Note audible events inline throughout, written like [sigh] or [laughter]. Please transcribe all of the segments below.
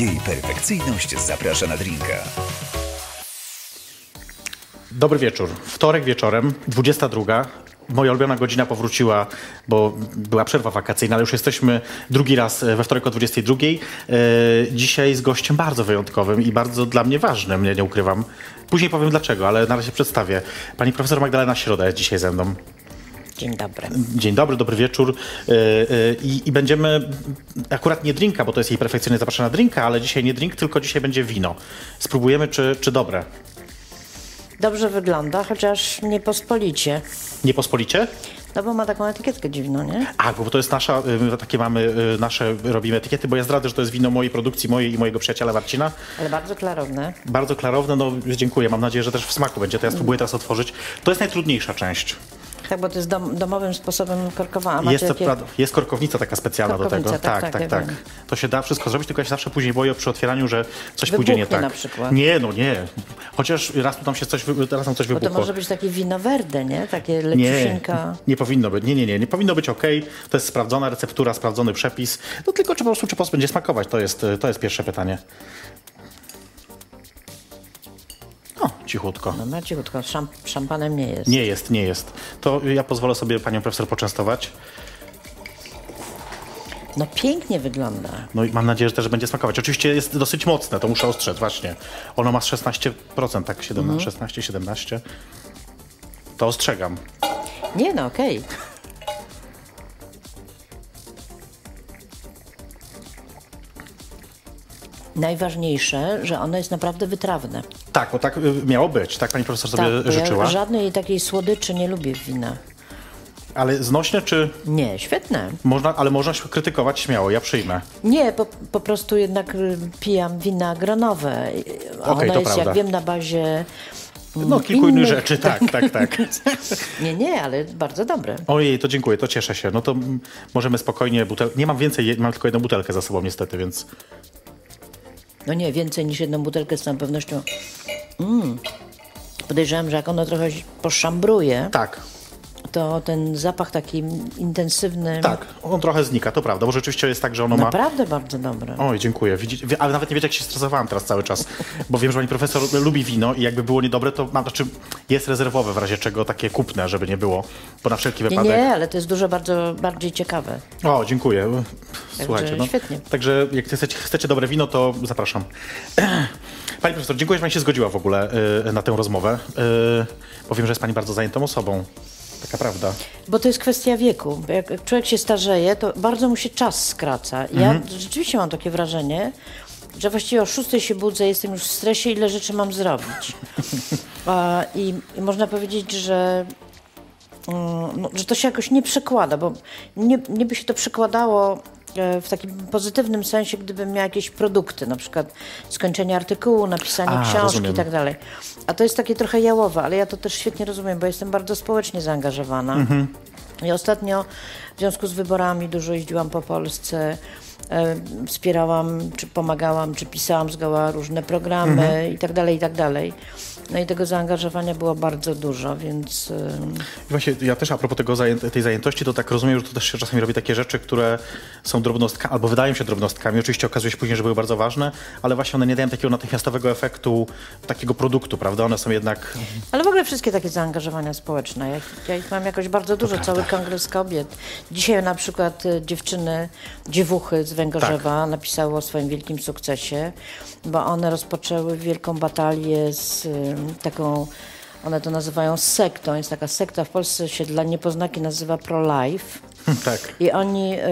Jej perfekcyjność zaprasza na drinka. Dobry wieczór. Wtorek wieczorem, 22. Moja ulubiona godzina powróciła, bo była przerwa wakacyjna, ale już jesteśmy drugi raz we wtorek o 22. E, Dzisiaj z gościem bardzo wyjątkowym i bardzo dla mnie ważnym, nie, nie ukrywam. Później powiem dlaczego, ale na razie przedstawię. Pani profesor Magdalena Środa jest dzisiaj ze mną. Dzień dobry. Dzień dobry, dobry wieczór. E, e, I, I będziemy, akurat nie drinka, bo to jest jej perfekcyjnie zapraszana na drinka, ale dzisiaj nie drink, tylko dzisiaj będzie wino. Spróbujemy, czy, czy dobre. Dobrze wygląda, chociaż nie pospolicie. Nie pospolicie? No bo ma taką etykietkę dziwną, nie? A, bo to jest nasza, y, takie mamy, y, nasze robimy etykiety, bo ja zdradzę, że to jest wino mojej produkcji, mojej i mojego przyjaciela Marcina. Ale bardzo klarowne. Bardzo klarowne, no dziękuję, mam nadzieję, że też w smaku będzie, to ja spróbuję teraz otworzyć. To jest najtrudniejsza część. Tak, bo to jest dom, domowym sposobem korkowania. Jest, pra- jest korkownica taka specjalna do tego. tak, tak, tak, tak, tak. To się da wszystko zrobić, tylko ja się zawsze później boję przy otwieraniu, że coś pójdzie nie Wybuchnie tak. na przykład. Nie, no nie. Chociaż raz tu tam się coś, teraz tam coś Bo to wybuchło. może być takie wino verde, nie? Takie Nie, leciusieńka. nie powinno być. Nie, nie, nie. Nie powinno być ok. To jest sprawdzona receptura, sprawdzony przepis. No tylko czy po prostu czy po prostu będzie smakować? To jest, to jest pierwsze pytanie. O, cichutko. No, no cichutko, szamp szampanem nie jest. Nie jest, nie jest. To ja pozwolę sobie panią profesor poczęstować. No pięknie wygląda. No i mam nadzieję, że też będzie smakować. Oczywiście jest dosyć mocne, to muszę ostrzec, właśnie. Ono ma 16%, tak, 17, 16, 17. To ostrzegam. Nie no, okej. Najważniejsze, że ono jest naprawdę wytrawne. Tak, bo tak y, miało być. Tak pani profesor sobie tak, bo życzyła. ja żadnej takiej słodyczy nie lubię w winach. Ale znośne czy Nie, świetne. można, ale można się krytykować śmiało, ja przyjmę. Nie, po, po prostu jednak y, pijam wina gronowe. A Okej, ona jest, prawda. jak wiem, na bazie... No, kilku innych innych. rzeczy, tak, tak, [laughs] tak. Nie, nie, ale bardzo dobre. Ojej, to dziękuję, to cieszę się. No to mm, możemy spokojnie butel... Nie mam więcej, mam tylko jedną butelkę za sobą niestety, więc... No nie, więcej niż jedną butelkę z całą pewnością. Mm. Podejrzewam, że jak ono trochę poszambruje, Tak, to ten zapach taki intensywny... tak, on trochę znika, to prawda, bo rzeczywiście jest tak, że ono ma... Naprawdę bardzo dobre. Oj, dziękuję. Widzicie, ale nawet nie wiecie, jak się stresowałem teraz cały czas. Bo wiem, że pani profesor lubi wino i jakby było niedobre, to mam, znaczy jest rezerwowe w razie czego takie kupne, żeby nie było, bo na wszelki Nie, wypadek. nie, ale to jest dużo bardzo bardziej ciekawe. O, dziękuję. Słuchajcie, no. świetnie. Także jak chcecie, chcecie dobre wino, to zapraszam. [clears throat] Pani profesor, dziękuję, że pani się zgodziła w ogóle y, na tę rozmowę, y, bo wiem, że jest pani bardzo zajętą osobą. Taka prawda. Bo to jest kwestia wieku. Jak człowiek się starzeje, to bardzo mu się czas skraca. Ja Mhm. rzeczywiście mam takie wrażenie, że właściwie o 6 się budzę, jestem już w stresie, ile rzeczy mam zrobić. A, i, I można powiedzieć, że, mm, no, że to się jakoś nie przekłada, bo nie, nie by się to przekładało e, w takim pozytywnym sensie, gdybym miała jakieś produkty, na przykład skończenie artykułu, napisanie A, książki rozumiem. i tak dalej. A to jest takie trochę jałowe, ale ja to też świetnie rozumiem, bo jestem bardzo społecznie zaangażowana. Mhm. I ostatnio w związku z wyborami dużo jeździłam po Polsce, wspierałam, czy pomagałam, czy pisałam zgoła różne programy Mhm. i tak No i tego zaangażowania było bardzo dużo, więc e, I Właśnie ja też a propos tego tej zajętości, to tak rozumiem, że to też się czasami robi takie rzeczy, które są drobnostkami, albo wydają się drobnostkami. Oczywiście okazuje się później, że były bardzo ważne, ale właśnie one nie dają takiego natychmiastowego efektu takiego produktu, prawda? One są jednak... Ale w ogóle wszystkie takie zaangażowania społeczne. Ja, ja ich mam jakoś bardzo dużo, cały kongres kobiet. Dzisiaj na przykład e, dziewczyny, dziewuchy z Węgorzewa Tak. napisały o swoim wielkim sukcesie, bo one rozpoczęły wielką batalię z e, taką, one to nazywają sektą. Jest taka sekta, w Polsce się dla niepoznaki nazywa pro-life. [laughs] tak. I oni e,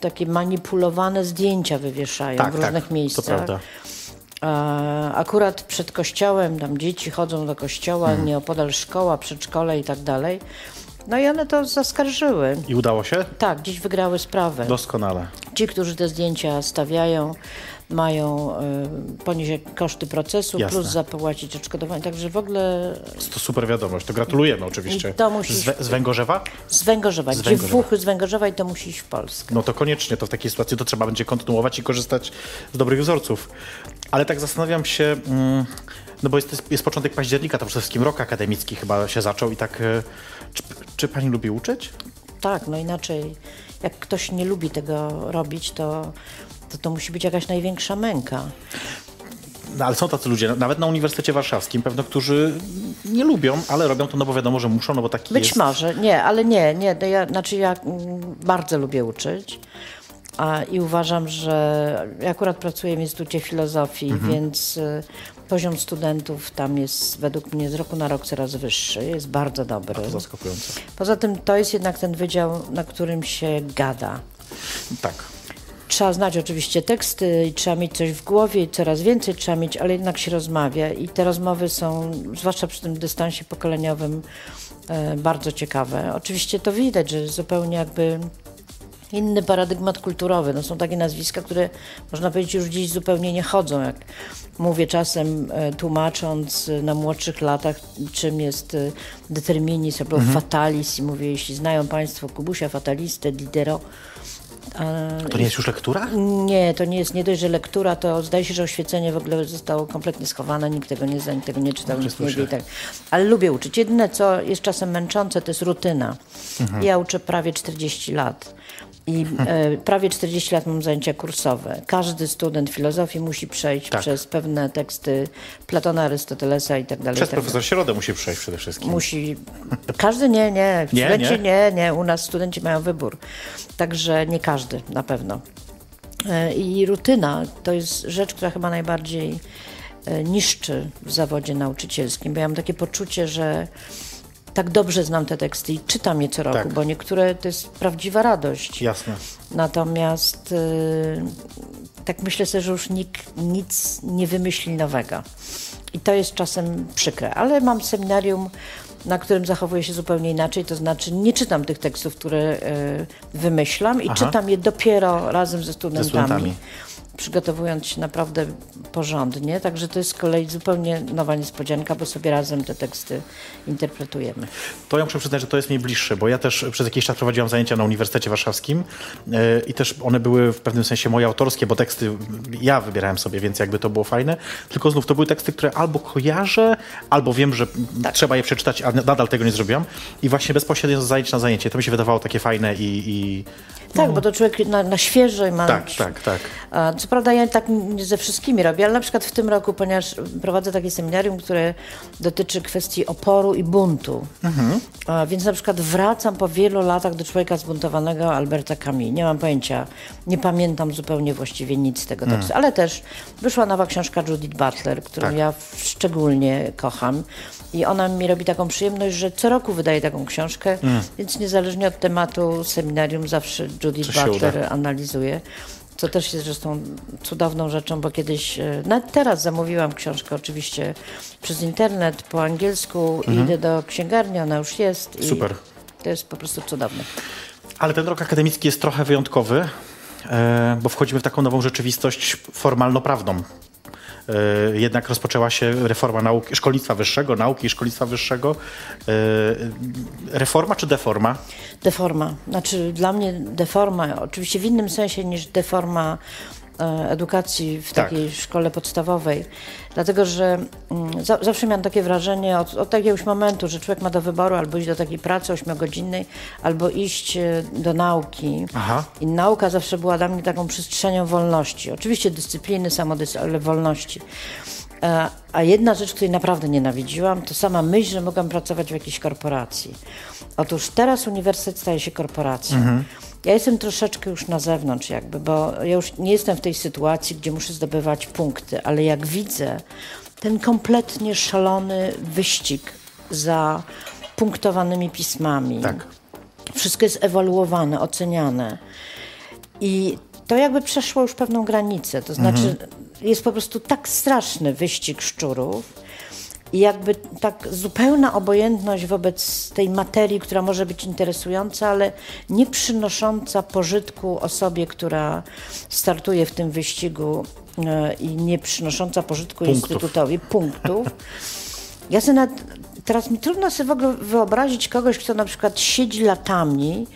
takie manipulowane zdjęcia wywieszają Tak, w różnych tak, miejscach. to prawda. A akurat przed kościołem, tam dzieci chodzą do kościoła, Hmm. nieopodal szkoła, przedszkole i tak dalej. No i one to zaskarżyły. I udało się? Tak, dziś wygrały sprawę. Doskonale. Ci, którzy te zdjęcia stawiają, mają y, ponieść koszty procesu, Jasne. plus zapłacić odszkodowanie. Także w ogóle To super wiadomość. To gratulujemy oczywiście. To musisz- Z, z Węgorzewa? z Węgorzewa, Z gdzie Węgorzewa. Włochy z Węgorzewa i to musi iść w Polskę. No to koniecznie, to w takiej sytuacji to trzeba będzie kontynuować i korzystać z dobrych wzorców. Ale tak zastanawiam się, mm, no bo jest, jest początek października, to przede wszystkim rok akademicki chyba się zaczął i tak, e, czy, czy pani lubi uczyć? Tak, no inaczej, jak ktoś nie lubi tego robić, to to to musi być jakaś największa męka. No, ale są tacy ludzie, nawet na Uniwersytecie Warszawskim, pewno, którzy nie lubią, ale robią to, no bo wiadomo, że muszą, no bo taki Być jest. może, nie, ale nie, nie. to Ja, znaczy ja mm, bardzo lubię uczyć. A, I uważam, że ja akurat pracuję w Instytucie Filozofii, Mhm. więc y, poziom studentów tam jest według mnie z roku na rok coraz wyższy, jest bardzo dobry. To zaskakujące. Poza tym to jest jednak ten wydział, na którym się gada. Tak. Trzeba znać oczywiście teksty i trzeba mieć coś w głowie i coraz więcej trzeba mieć, ale jednak się rozmawia i te rozmowy są, zwłaszcza przy tym dystansie pokoleniowym, e, bardzo ciekawe. Oczywiście to widać, że zupełnie jakby inny paradygmat kulturowy. No są takie nazwiska, które można powiedzieć już dziś zupełnie nie chodzą. Jak mówię czasem e, tłumacząc e, na młodszych latach, czym jest determinizm albo fatalis i mówię, jeśli znają Państwo Kubusia, fatalistę, Diderot, To nie jest już lektura? nie, to nie jest nie dość, że lektura, to zdaje się, że oświecenie w ogóle zostało kompletnie schowane, nikt tego nie zna, nikt tego nie czytał, nikt nie wie i tak. Ale lubię uczyć. Jedyne, co jest czasem męczące, to jest rutyna. Ja uczę prawie 40 lat. I e, prawie 40 lat mam zajęcia kursowe. Każdy student filozofii musi przejść Tak. przez pewne teksty Platona, Arystotelesa i tak dalej. Przez tak profesor Środę musi przejść przede wszystkim. Musi. Każdy nie, nie. Nie, Studenci nie? nie, nie. U nas studenci mają wybór. Także nie każdy na pewno. E, I rutyna to jest rzecz, która chyba najbardziej e, niszczy w zawodzie nauczycielskim, bo ja mam takie poczucie, że tak dobrze znam te teksty i czytam je co roku, Tak. bo niektóre to jest prawdziwa radość. Jasne. Natomiast y, tak myślę sobie, że już nikt nic nie wymyśli nowego. I to jest czasem przykre. Ale mam seminarium, na którym zachowuję się zupełnie inaczej, to znaczy nie czytam tych tekstów, które y, wymyślam i Aha. czytam je dopiero razem ze studentami. studentami. Przygotowując się naprawdę porządnie, także to jest z kolei zupełnie nowa niespodzianka, bo sobie razem te teksty interpretujemy. To ja muszę przyznać, że to jest mi bliższe, bo ja też przez jakiś czas prowadziłam zajęcia na Uniwersytecie Warszawskim e, i też one były w pewnym sensie moje autorskie, bo teksty ja wybierałem sobie, więc jakby to było fajne. Tylko znów to były teksty, które albo kojarzę, albo wiem, że Tak. trzeba je przeczytać, a nadal tego nie zrobiłam. I właśnie bezpośrednio z zajęć na zajęcie. To mi się wydawało takie fajne i... i... Tak, bo to człowiek na, na świeżo i ma Tak, tak, tak. Co prawda ja tak nie ze wszystkimi robię, ale na przykład w tym roku, ponieważ prowadzę takie seminarium, które dotyczy kwestii oporu i buntu. A, więc na przykład wracam po wielu latach do człowieka zbuntowanego Alberta Camus. Nie mam pojęcia, nie pamiętam zupełnie właściwie nic z tego tekstu, ale też wyszła nowa książka Judith Butler, którą Tak. ja szczególnie kocham. I ona mi robi taką przyjemność, że co roku wydaje taką książkę, więc niezależnie od tematu seminarium zawsze Judith Butler analizuje. Co też jest zresztą cudowną rzeczą, bo kiedyś, e, nawet teraz zamówiłam książkę oczywiście przez internet po angielsku i idę do księgarni, ona już jest. I Mhm. Super. To jest po prostu cudowne. Ale ten rok akademicki jest trochę wyjątkowy, e, bo wchodzimy w taką nową rzeczywistość formalno-prawną. E, Jednak rozpoczęła się reforma nauki, szkolnictwa wyższego, nauki i szkolnictwa wyższego. E, Reforma czy deforma? Deforma. Znaczy dla mnie deforma, oczywiście w innym sensie niż deforma edukacji w Tak. takiej szkole podstawowej. Dlatego, że mm, za, zawsze miałam takie wrażenie od, od jakiegoś momentu, że człowiek ma do wyboru albo iść do takiej pracy ośmiogodzinnej, albo iść e, do nauki. Aha. I nauka zawsze była dla mnie taką przestrzenią wolności. Oczywiście dyscypliny, samodyscypliny, ale wolności. E, A jedna rzecz, której naprawdę nienawidziłam, to sama myśl, że mogłam pracować w jakiejś korporacji. Otóż teraz uniwersytet staje się korporacją. Ja jestem troszeczkę już na zewnątrz jakby, bo ja już nie jestem w tej sytuacji, gdzie muszę zdobywać punkty, ale jak widzę ten kompletnie szalony wyścig za punktowanymi pismami, Tak. wszystko jest ewaluowane, oceniane. I to jakby przeszło już pewną granicę. To znaczy, jest po prostu tak straszny wyścig szczurów. I jakby tak zupełna obojętność wobec tej materii, która może być interesująca, ale nie przynosząca pożytku osobie, która startuje w tym wyścigu e, i nie przynosząca pożytku Punktów. instytutowi punktów. Ja sobie teraz mi trudno sobie w ogóle wyobrazić kogoś, kto na przykład siedzi latami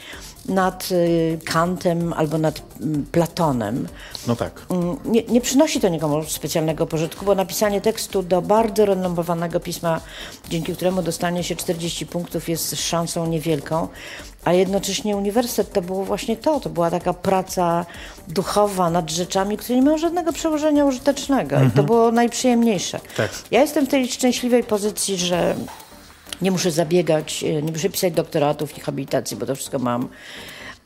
nad y, Kantem albo nad mm, Platonem. No tak. Mm, Nie, nie przynosi to nikomu specjalnego pożytku, bo napisanie tekstu do bardzo renommowanego pisma, dzięki któremu dostanie się 40 punktów, jest szansą niewielką, a jednocześnie uniwersytet to było właśnie to, to była taka praca duchowa nad rzeczami, które nie mają żadnego przełożenia użytecznego i to było najprzyjemniejsze. Tak. Ja jestem w tej szczęśliwej pozycji, że nie muszę zabiegać, e, nie muszę pisać doktoratów i habilitacji, bo to wszystko mam,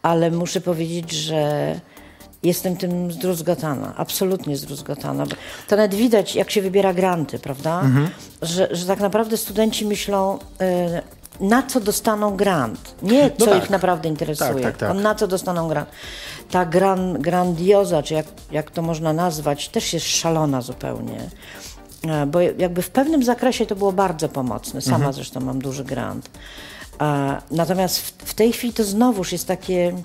ale muszę powiedzieć, że jestem tym zdruzgotana, absolutnie zdruzgotana. To nawet widać, jak się wybiera granty, prawda? Że, że tak naprawdę studenci myślą, e, na co dostaną grant. Nie co tak. ich naprawdę interesuje, Tak, tak, tak. na co dostaną grant. Ta gran, grandioza, czy jak, jak to można nazwać, też jest szalona zupełnie. E, Bo jakby w pewnym zakresie to było bardzo pomocne. Sama Mhm. zresztą mam duży grant. E, Natomiast w, tej chwili to znowuż jest takie.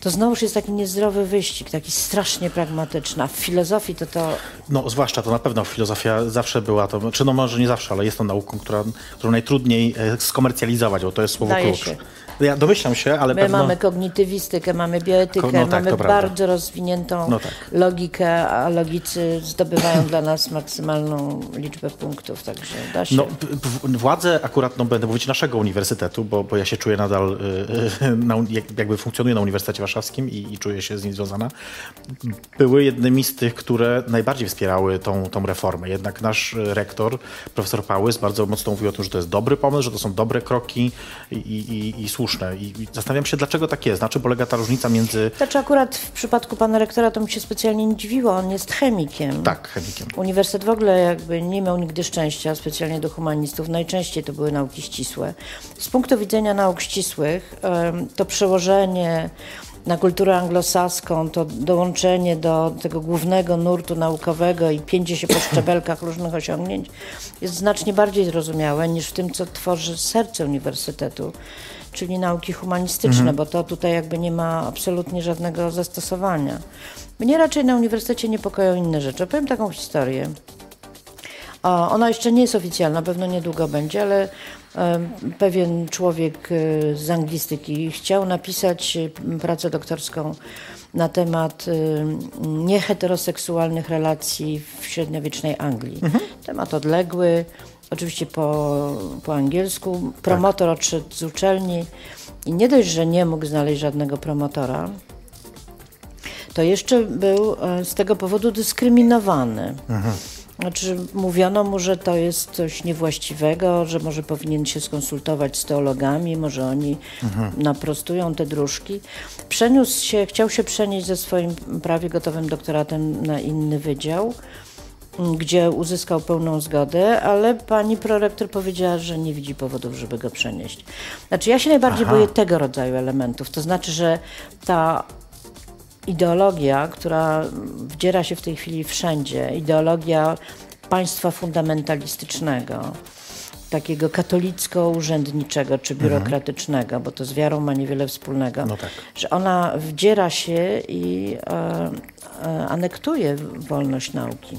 To znowuż jest taki niezdrowy wyścig, taki strasznie pragmatyczny. A w filozofii to to. No, zwłaszcza to na pewno filozofia zawsze była to, czy no może nie zawsze, ale jest to nauką, która, którą najtrudniej e, skomercjalizować, bo to jest słowo Daje klucz. się. Ja domyślam się, ale My pewno... mamy kognitywistykę, mamy bioetykę, no tak, mamy to prawda. bardzo rozwiniętą No tak. logikę, a logicy zdobywają dla nas maksymalną liczbę punktów, także da się. No, władze akurat, no będę mówić naszego uniwersytetu, bo, bo ja się czuję nadal, y, y, na, jakby funkcjonuję na Uniwersytecie Warszawskim i, i czuję się z nim związana, były jednymi z tych, które najbardziej wspierały tą, tą reformę. Jednak nasz y, rektor, profesor Pałys, bardzo mocno mówił o tym, że to jest dobry pomysł, że to są dobre kroki i, i, i słuszne. I, I zastanawiam się, dlaczego tak jest, na czym polega ta różnica między... Znaczy akurat w przypadku pana rektora to mi się specjalnie nie dziwiło, on jest chemikiem. Tak, chemikiem. Uniwersytet w ogóle jakby nie miał nigdy szczęścia, specjalnie do humanistów. Najczęściej to były nauki ścisłe. Z punktu widzenia nauk ścisłych, to przełożenie na kulturę anglosaską, to dołączenie do tego głównego nurtu naukowego i pięcie się po szczebelkach różnych osiągnięć jest znacznie bardziej zrozumiałe niż w tym, co tworzy serce uniwersytetu, czyli nauki humanistyczne, bo to tutaj jakby nie ma absolutnie żadnego zastosowania. Mnie raczej na uniwersytecie niepokoją inne rzeczy. Powiem taką historię. Ona jeszcze nie jest oficjalna, pewno niedługo będzie, ale pewien człowiek e, z anglistyki chciał napisać e, pracę doktorską na temat e, nieheteroseksualnych relacji w średniowiecznej Anglii. Temat odległy, oczywiście po, po angielsku. Promotor odszedł z uczelni i nie dość, że nie mógł znaleźć żadnego promotora, to jeszcze był e, z tego powodu dyskryminowany. Znaczy, mówiono mu, że to jest coś niewłaściwego, że może powinien się skonsultować z teologami, może oni naprostują te dróżki. Przeniósł się, chciał się przenieść ze swoim prawie gotowym doktoratem na inny wydział, gdzie uzyskał pełną zgodę, ale pani prorektor powiedziała, że nie widzi powodów, żeby go przenieść. Znaczy, ja się najbardziej Aha. boję tego rodzaju elementów. To znaczy, że ta ideologia, która wdziera się w tej chwili wszędzie, ideologia państwa fundamentalistycznego, takiego katolicko-urzędniczego czy biurokratycznego, bo to z wiarą ma niewiele wspólnego, No tak. że ona wdziera się i e, e, anektuje wolność nauki.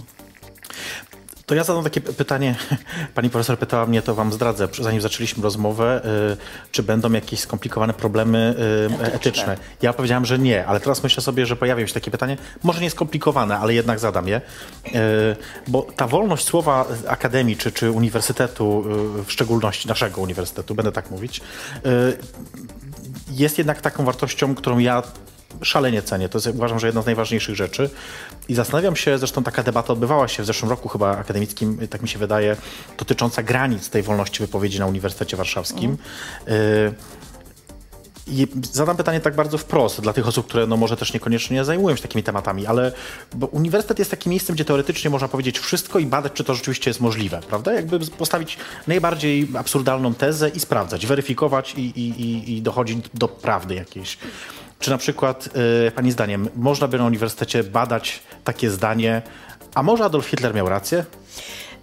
To ja zadam takie pytanie. [laughs] Pani profesor pytała mnie, to wam zdradzę, zanim zaczęliśmy rozmowę, y, czy będą jakieś skomplikowane problemy y, etyczne. Ja powiedziałem, że nie, ale teraz myślę sobie, że pojawią się takie pytanie, może nie skomplikowane, ale jednak zadam je, Y, bo ta wolność słowa akademii czy, czy uniwersytetu, w szczególności naszego uniwersytetu, będę tak mówić, jest jednak taką wartością, którą ja szalenie cenię. To jest, uważam, że jedna z najważniejszych rzeczy. I zastanawiam się, zresztą taka debata odbywała się w zeszłym roku chyba akademickim, tak mi się wydaje, dotycząca granic tej wolności wypowiedzi na Uniwersytecie Warszawskim. Y, i zadam pytanie tak bardzo wprost dla tych osób, które no może też niekoniecznie zajmują się takimi tematami, ale bo uniwersytet jest takim miejscem, gdzie teoretycznie można powiedzieć wszystko i badać, czy to rzeczywiście jest możliwe, prawda? Jakby postawić najbardziej absurdalną tezę i sprawdzać, weryfikować i, i, i dochodzić do prawdy jakiejś. Czy na przykład, y, pani zdaniem, można by na uniwersytecie badać takie zdanie, a może Adolf Hitler miał rację?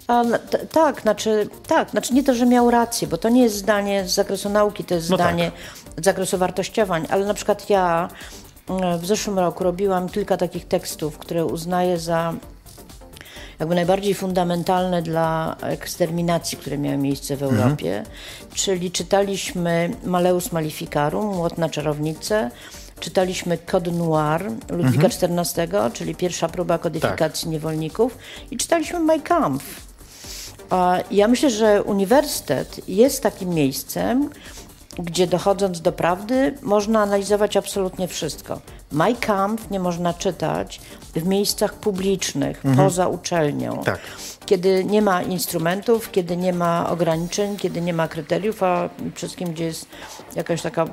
A, t- tak, znaczy, tak, znaczy nie to, że miał rację, bo to nie jest zdanie z zakresu nauki, to jest No tak. zdanie z zakresu wartościowań, ale na przykład ja mm, w zeszłym roku robiłam kilka takich tekstów, które uznaję za jakby najbardziej fundamentalne dla eksterminacji, które miały miejsce w Europie. Czyli czytaliśmy Maleus Maleficarum, Młot na czarownicę, czytaliśmy Code Noir Ludwika XIV, czyli pierwsza próba kodyfikacji niewolników i czytaliśmy Mein Kampf. A Ja myślę, że uniwersytet jest takim miejscem, gdzie dochodząc do prawdy, można analizować absolutnie wszystko. Mein Kampf nie można czytać w miejscach publicznych, poza uczelnią. Tak. Kiedy nie ma instrumentów, kiedy nie ma ograniczeń, kiedy nie ma kryteriów, a wszystkim, gdzie jest jakaś taka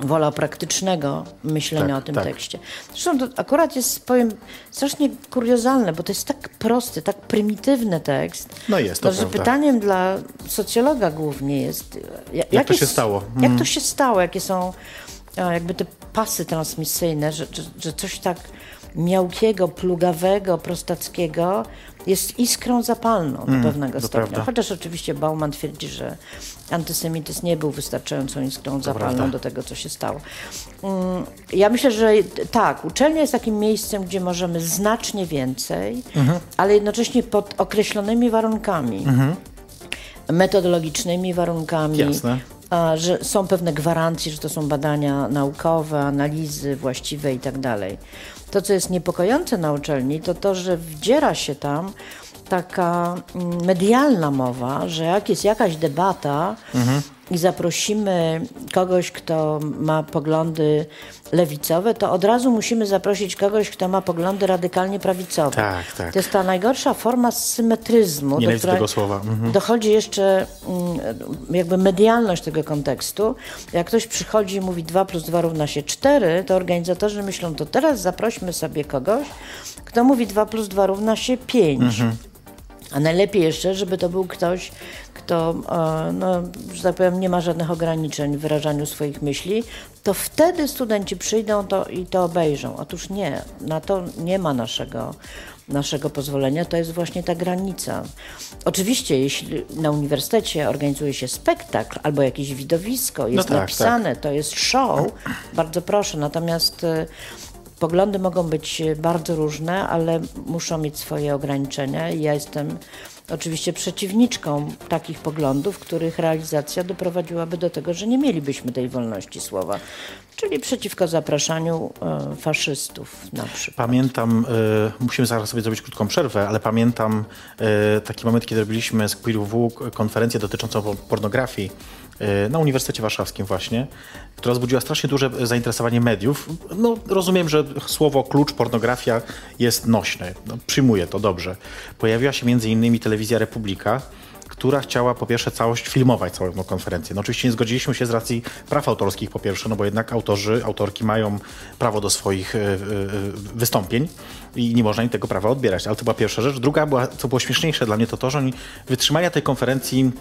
wola praktycznego myślenia Tak, o tym tak. tekście. Zresztą to akurat jest, powiem, strasznie kuriozalne, bo to jest tak prosty, tak prymitywny tekst. No jest, to że prawda. pytaniem dla socjologa głównie jest... ja- Jak to jest- się stało? Jak Mhm. to się stało? Jakie są a, jakby te pasy transmisyjne, że, że, że coś tak miałkiego, plugawego, prostackiego jest iskrą zapalną do pewnego Mm, to stopnia. prawda. Chociaż oczywiście Bauman twierdzi, że antysemityzm nie był wystarczającą iskrą zapalną do tego, co się stało. Mm, Ja myślę, że tak, uczelnia jest takim miejscem, gdzie możemy znacznie więcej, Mhm. ale jednocześnie pod określonymi warunkami. Metodologicznymi warunkami. Jasne. Że są pewne gwarancje, że to są badania naukowe, analizy właściwe i tak dalej. To, co jest niepokojące na uczelni, to to, że wdziera się tam taka mm, medialna mowa, że jak jest jakaś debata i zaprosimy kogoś, kto ma poglądy lewicowe, to od razu musimy zaprosić kogoś, kto ma poglądy radykalnie prawicowe. Tak, tak. To jest ta najgorsza forma symetryzmu. do Nienawidzę której tego słowa. Mhm. Dochodzi jeszcze mm, jakby medialność tego kontekstu. Jak ktoś przychodzi i mówi 2 plus 2 równa się 4, to organizatorzy myślą, to teraz zaprośmy sobie kogoś, kto mówi 2 plus 2 równa się 5. Mhm. A najlepiej jeszcze, żeby to był ktoś, kto, e, no, że tak powiem, nie ma żadnych ograniczeń w wyrażaniu swoich myśli, to wtedy studenci przyjdą to i to obejrzą. Otóż nie, na to nie ma naszego, naszego pozwolenia, to jest właśnie ta granica. Oczywiście, jeśli na uniwersytecie organizuje się spektakl albo jakieś widowisko, jest tak, napisane, to jest show, bardzo proszę, natomiast e, Poglądy mogą być e, bardzo różne, ale muszą mieć swoje ograniczenia. Ja jestem oczywiście przeciwniczką takich poglądów, których realizacja doprowadziłaby do tego, że nie mielibyśmy tej wolności słowa, czyli przeciwko zapraszaniu e, faszystów na przykład. Pamiętam, y, musimy zaraz sobie zrobić krótką przerwę, ale pamiętam y, taki moment, kiedy robiliśmy z QueerWW konferencję dotyczącą po- pornografii na Uniwersytecie Warszawskim właśnie, która wzbudziła strasznie duże zainteresowanie mediów. No, rozumiem, że słowo klucz pornografia jest nośne. No, przyjmuję to dobrze. Pojawiła się innymi telewizja Republika, która chciała po pierwsze całość filmować całą tą konferencję. No oczywiście nie zgodziliśmy się z racji praw autorskich po pierwsze, no bo jednak autorzy, autorki mają prawo do swoich y, y, wystąpień i nie można im tego prawa odbierać. Ale to była pierwsza rzecz. Druga była, co było śmieszniejsze dla mnie, to to, że oni wytrzymali na tej konferencji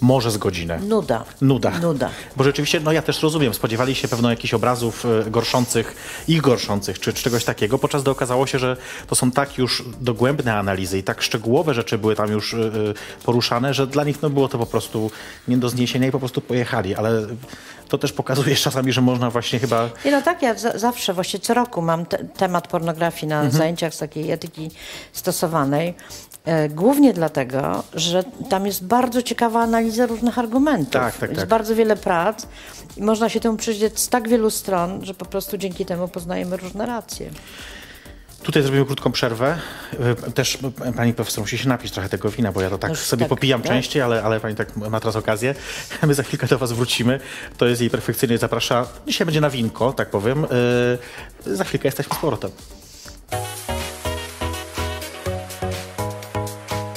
może z godzinę. Nuda. Nuda. Nuda. Bo rzeczywiście, no ja też rozumiem, spodziewali się pewno jakichś obrazów e, gorszących, ich gorszących, czy, czy czegoś takiego, podczas gdy okazało się, że to są tak już dogłębne analizy i tak szczegółowe rzeczy były tam już e, e, poruszane, że dla nich no, było to po prostu nie do zniesienia i po prostu pojechali, ale to też pokazuje [laughs] czasami, że można właśnie chyba... Nie, no tak, ja za, zawsze, właśnie co roku mam te, temat pornografii na Mhm. zajęciach z takiej etyki stosowanej. E, głównie dlatego, że tam jest bardzo ciekawa analiza różnych argumentów. Tak, tak, jest tak. bardzo wiele prac i można się temu przyjrzeć z tak wielu stron, że po prostu dzięki temu poznajemy różne racje. Tutaj zrobimy krótką przerwę. E, Też e, pani profesor musi się napić trochę tego wina, bo ja to tak Już sobie tak, popijam tak? częściej, ale, ale pani tak ma teraz okazję. [laughs] My za chwilkę do was wrócimy. To jest jej perfekcyjnie zaprasza. Dzisiaj będzie na winko, tak powiem. E, Za chwilkę jesteśmy z powrotem.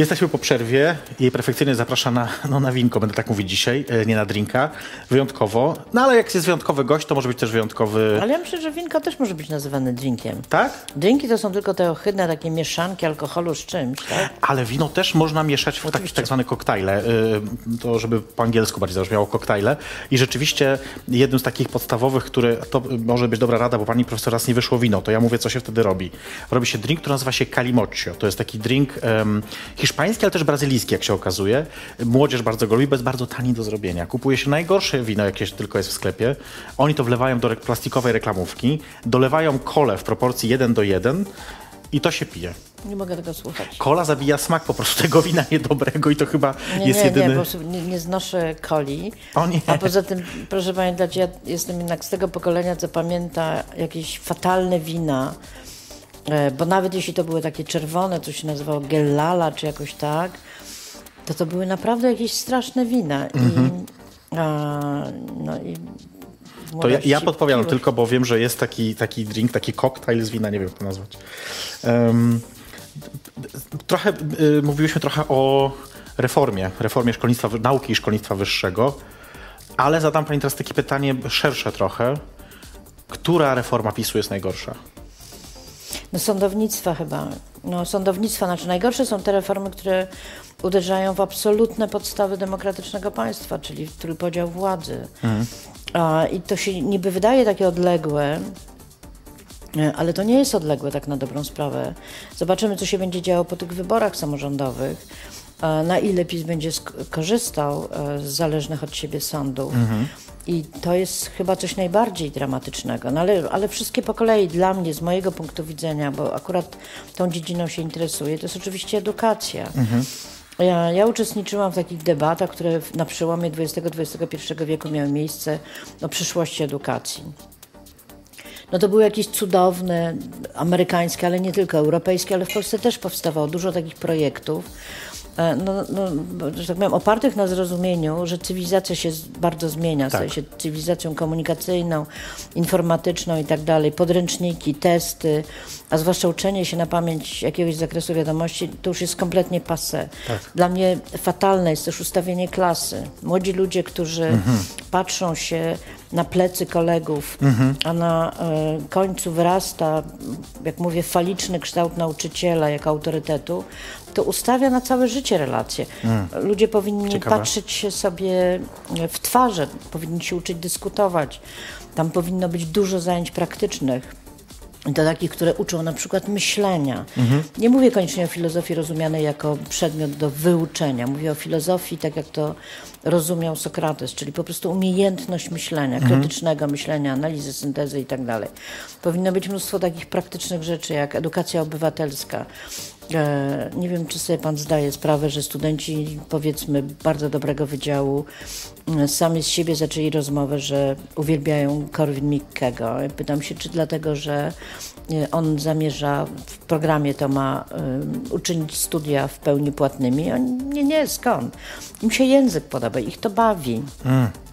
Jesteśmy po przerwie. Jej perfekcyjnie zaprasza na, no, na winko, będę tak mówić dzisiaj, e, nie na drinka. Wyjątkowo. No ale jak jest wyjątkowy gość, to może być też wyjątkowy... Ale ja myślę, że winko też może być nazywane drinkiem. Tak? Drinki to są tylko te ohydne takie mieszanki alkoholu z czymś, tak? Ale wino też można mieszać w tak, Oczywiście. tak zwane koktajle, y, to żeby po angielsku bardziej zabrzmiało koktajle. I rzeczywiście jednym z takich podstawowych, które to może być dobra rada, bo pani profesor raz nie wyszło wino, to ja mówię, co się wtedy robi. Robi się drink, który nazywa się calimoccio. To jest taki drink um, hiszpański, hiszpański, ale też brazylijski, jak się okazuje. Młodzież bardzo go lubi, bo jest bardzo tani do zrobienia. Kupuje się najgorsze wino, jakie tylko jest w sklepie. Oni to wlewają do plastikowej reklamówki, dolewają kole w proporcji 1 do 1 i to się pije. Nie mogę tego słuchać. Kola zabija smak po prostu tego wina niedobrego i to chyba Nie, jest nie, jedyny... nie, po prostu nie, nie znoszę coli. O nie. A poza tym, proszę pamiętać, ja jestem jednak z tego pokolenia, co pamięta jakieś fatalne wina, bo nawet jeśli to były takie czerwone, to się nazywało gellala czy jakoś tak, to to były naprawdę jakieś straszne wina. I, a, no i Mhm. To ja, ja podpowiadam piłeś. tylko, bo wiem, że jest taki, taki drink, taki koktajl z wina, nie wiem jak to nazwać. Em, trochę, y, mówiłyśmy trochę o reformie, reformie szkolnictwa, nauki i szkolnictwa wyższego, ale zadam pani teraz takie pytanie szersze trochę. Która reforma PiSu jest najgorsza? No sądownictwa chyba. No sądownictwa, znaczy najgorsze są te reformy, które uderzają w absolutne podstawy demokratycznego państwa, czyli w trójpodział władzy. A, I to się niby wydaje takie odległe, ale to nie jest odległe tak na dobrą sprawę. Zobaczymy, co się będzie działo po tych wyborach samorządowych. Na ile PiS będzie korzystał e, z zależnych od siebie sądów. I to jest chyba coś najbardziej dramatycznego. No ale, ale wszystkie po kolei dla mnie, z mojego punktu widzenia, bo akurat tą dziedziną się interesuję, to jest oczywiście edukacja. Ja, ja uczestniczyłam w takich debatach, które na przełomie XX-XXI wieku miały miejsce o przyszłości edukacji. No to były jakieś cudowne, amerykańskie, ale nie tylko europejskie, ale w Polsce też powstawało dużo takich projektów, no, no, bo, że tak powiem, opartych na zrozumieniu, że cywilizacja się bardzo zmienia, staje się cywilizacją komunikacyjną, informatyczną i tak dalej, podręczniki, testy, a zwłaszcza uczenie się na pamięć jakiegoś zakresu wiadomości, to już jest kompletnie passé. Dla mnie fatalne jest też ustawienie klasy. Młodzi ludzie, którzy patrzą się na plecy kolegów, a na e, końcu wyrasta, jak mówię, faliczny kształt nauczyciela jako autorytetu, to ustawia na całe życie relacje. Ludzie powinni Ciekawe. patrzeć się sobie w twarze, powinni się uczyć dyskutować. Tam powinno być dużo zajęć praktycznych. To takich, które uczą na przykład myślenia. Nie mówię koniecznie o filozofii rozumianej jako przedmiot do wyuczenia. Mówię o filozofii tak, jak to rozumiał Sokrates, czyli po prostu umiejętność myślenia, krytycznego myślenia, analizy, syntezy i tak dalej. Powinno być mnóstwo takich praktycznych rzeczy, jak edukacja obywatelska. E, Nie wiem, czy sobie pan zdaje sprawę, że studenci, powiedzmy, bardzo dobrego wydziału mm, sami z siebie zaczęli rozmowę, że uwielbiają Korwin-Mikkego. Pytam się, czy dlatego, że on zamierza w programie to ma um, uczynić studia w pełni płatnymi. Oni, nie, nie, skąd? Im się język podoba, ich to bawi.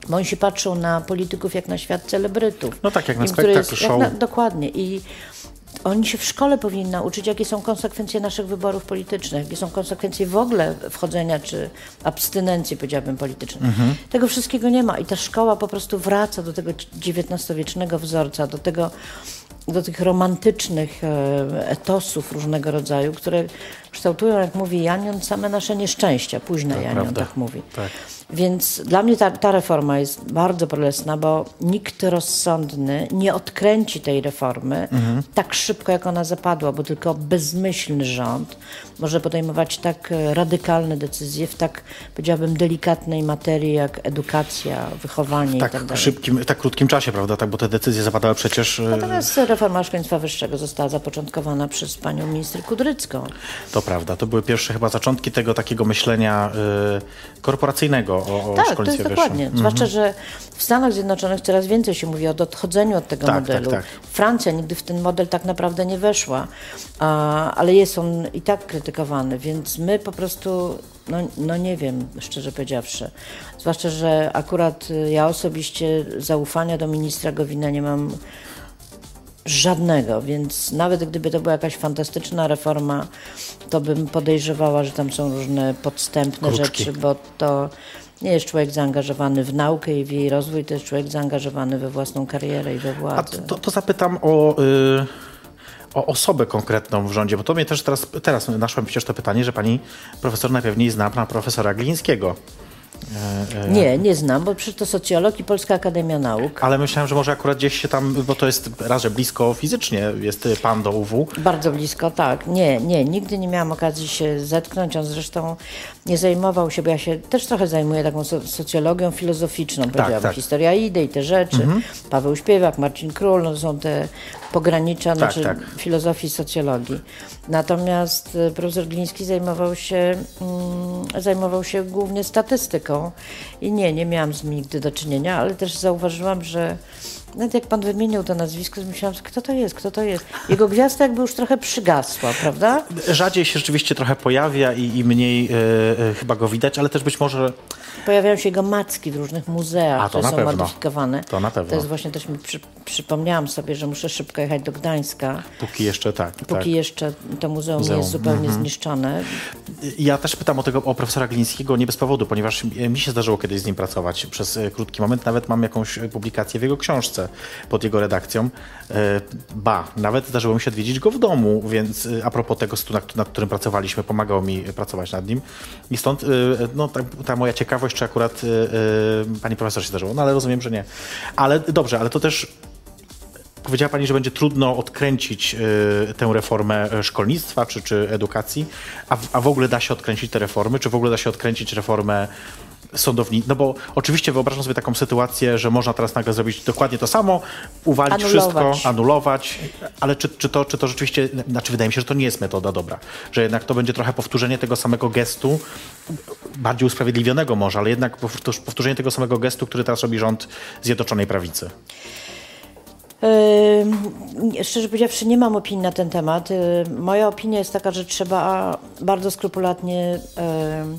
Bo oni się patrzą na polityków jak na świat celebrytów. No tak, jak na spektakl, jak show. na- Dokładnie. I oni się w szkole powinni nauczyć, jakie są konsekwencje naszych wyborów politycznych, jakie są konsekwencje w ogóle wchodzenia czy abstynencji, powiedziałabym, politycznej. Tego wszystkiego nie ma i ta szkoła po prostu wraca do tego XIX-wiecznego wzorca, do tego do tych romantycznych e, etosów różnego rodzaju, które kształtują, jak mówi Janion, same nasze nieszczęścia. Późne Janion prawda. tak mówi. Tak. Więc dla mnie ta, ta reforma jest bardzo bolesna, bo nikt rozsądny nie odkręci tej reformy tak szybko, jak ona zapadła, bo tylko bezmyślny rząd może podejmować tak e, radykalne decyzje w tak, powiedziałabym, delikatnej materii jak edukacja, wychowanie tak Tak, w dalej. szybkim, tak krótkim czasie, prawda? Tak, bo te decyzje zapadały przecież. e, Natomiast reforma szkolnictwa wyższego została zapoczątkowana przez panią minister Kudrycką. To prawda. To były pierwsze chyba zaczątki tego takiego myślenia y, korporacyjnego o, o Tak, to szkolnictwie jest wyższym. dokładnie. Zwłaszcza, że w Stanach Zjednoczonych coraz więcej się mówi o odchodzeniu od tego Tak, modelu. tak, tak. Francja nigdy w ten model tak naprawdę nie weszła, a, ale jest on i tak krytykowany, więc my po prostu, no, no nie wiem, szczerze powiedziawszy. Zwłaszcza, że akurat y, ja osobiście zaufania do ministra Gowina nie mam żadnego, więc nawet gdyby to była jakaś fantastyczna reforma, to bym podejrzewała, że tam są różne podstępne Kruczki. rzeczy, bo to nie jest człowiek zaangażowany w naukę i w jej rozwój, to jest człowiek zaangażowany we własną karierę i we A władzę. to, to zapytam o, y, o osobę konkretną w rządzie, bo to mnie też teraz, teraz naszło przecież to pytanie, że pani profesor najpewniej zna pana profesora Glińskiego. E, Nie, nie znam, bo przecież to socjolog i Polska Akademia Nauk. Ale myślałem, że może akurat gdzieś się tam, bo to jest raz, że blisko fizycznie jest pan do UW. Bardzo blisko, tak. Nie, nie, nigdy nie miałam okazji się zetknąć. On zresztą nie zajmował się, bo ja się też trochę zajmuję taką so- socjologią filozoficzną, powiedziałabym. tak. Historia idei i te rzeczy. Paweł Śpiewak, Marcin Król, no to są te pogranicza Tak, znaczy tak. filozofii socjologii. Natomiast e, profesor Gliński zajmował się, mm, zajmował się głównie statystyką i nie, nie miałam z nim nigdy do czynienia, ale też zauważyłam, że nawet jak pan wymienił to nazwisko, myślałam, kto to jest, kto to jest. Jego gwiazda jakby już trochę przygasła, prawda? Rzadziej się rzeczywiście trochę pojawia i, i mniej e, e, chyba go widać, ale też być może Pojawiają się jego macki w różnych muzeach, A, to które są pewno. modyfikowane. To na pewno. To jest właśnie też mi przy, przypomniałam sobie, że muszę szybko jechać do Gdańska, póki jeszcze tak. póki tak. jeszcze to muzeum, Muzeum, nie jest zupełnie zniszczone. Ja też pytam o tego o profesora Glińskiego nie bez powodu, ponieważ mi się zdarzyło kiedyś z nim pracować przez e, krótki moment. Nawet mam jakąś publikację w jego książce pod jego redakcją. E, Ba, nawet zdarzyło mi się odwiedzić go w domu, więc e, a propos tego stu, nad, nad którym pracowaliśmy, pomagał mi pracować nad nim. I stąd e, no, ta, ta moja ciekawość, czy akurat pani profesor się zdarzyło. No ale rozumiem, że nie. Ale dobrze, ale to też Powiedziała Pani, że będzie trudno odkręcić y, tę reformę szkolnictwa czy, czy edukacji, a, w- a w ogóle da się odkręcić te reformy, czy w ogóle da się odkręcić reformę sądownictwa? No bo oczywiście wyobrażam sobie taką sytuację, że można teraz nagle zrobić dokładnie to samo, uwalić Anulować. wszystko, anulować, ale czy, czy, to, czy to rzeczywiście, znaczy wydaje mi się, że to nie jest metoda dobra, że jednak to będzie trochę powtórzenie tego samego gestu, bardziej usprawiedliwionego może, ale jednak powtórz- powtórzenie tego samego gestu, który teraz robi rząd Zjednoczonej Prawicy. Yy, Szczerze powiedziawszy, nie mam opinii na ten temat. Yy, Moja opinia jest taka, że trzeba bardzo skrupulatnie, yy,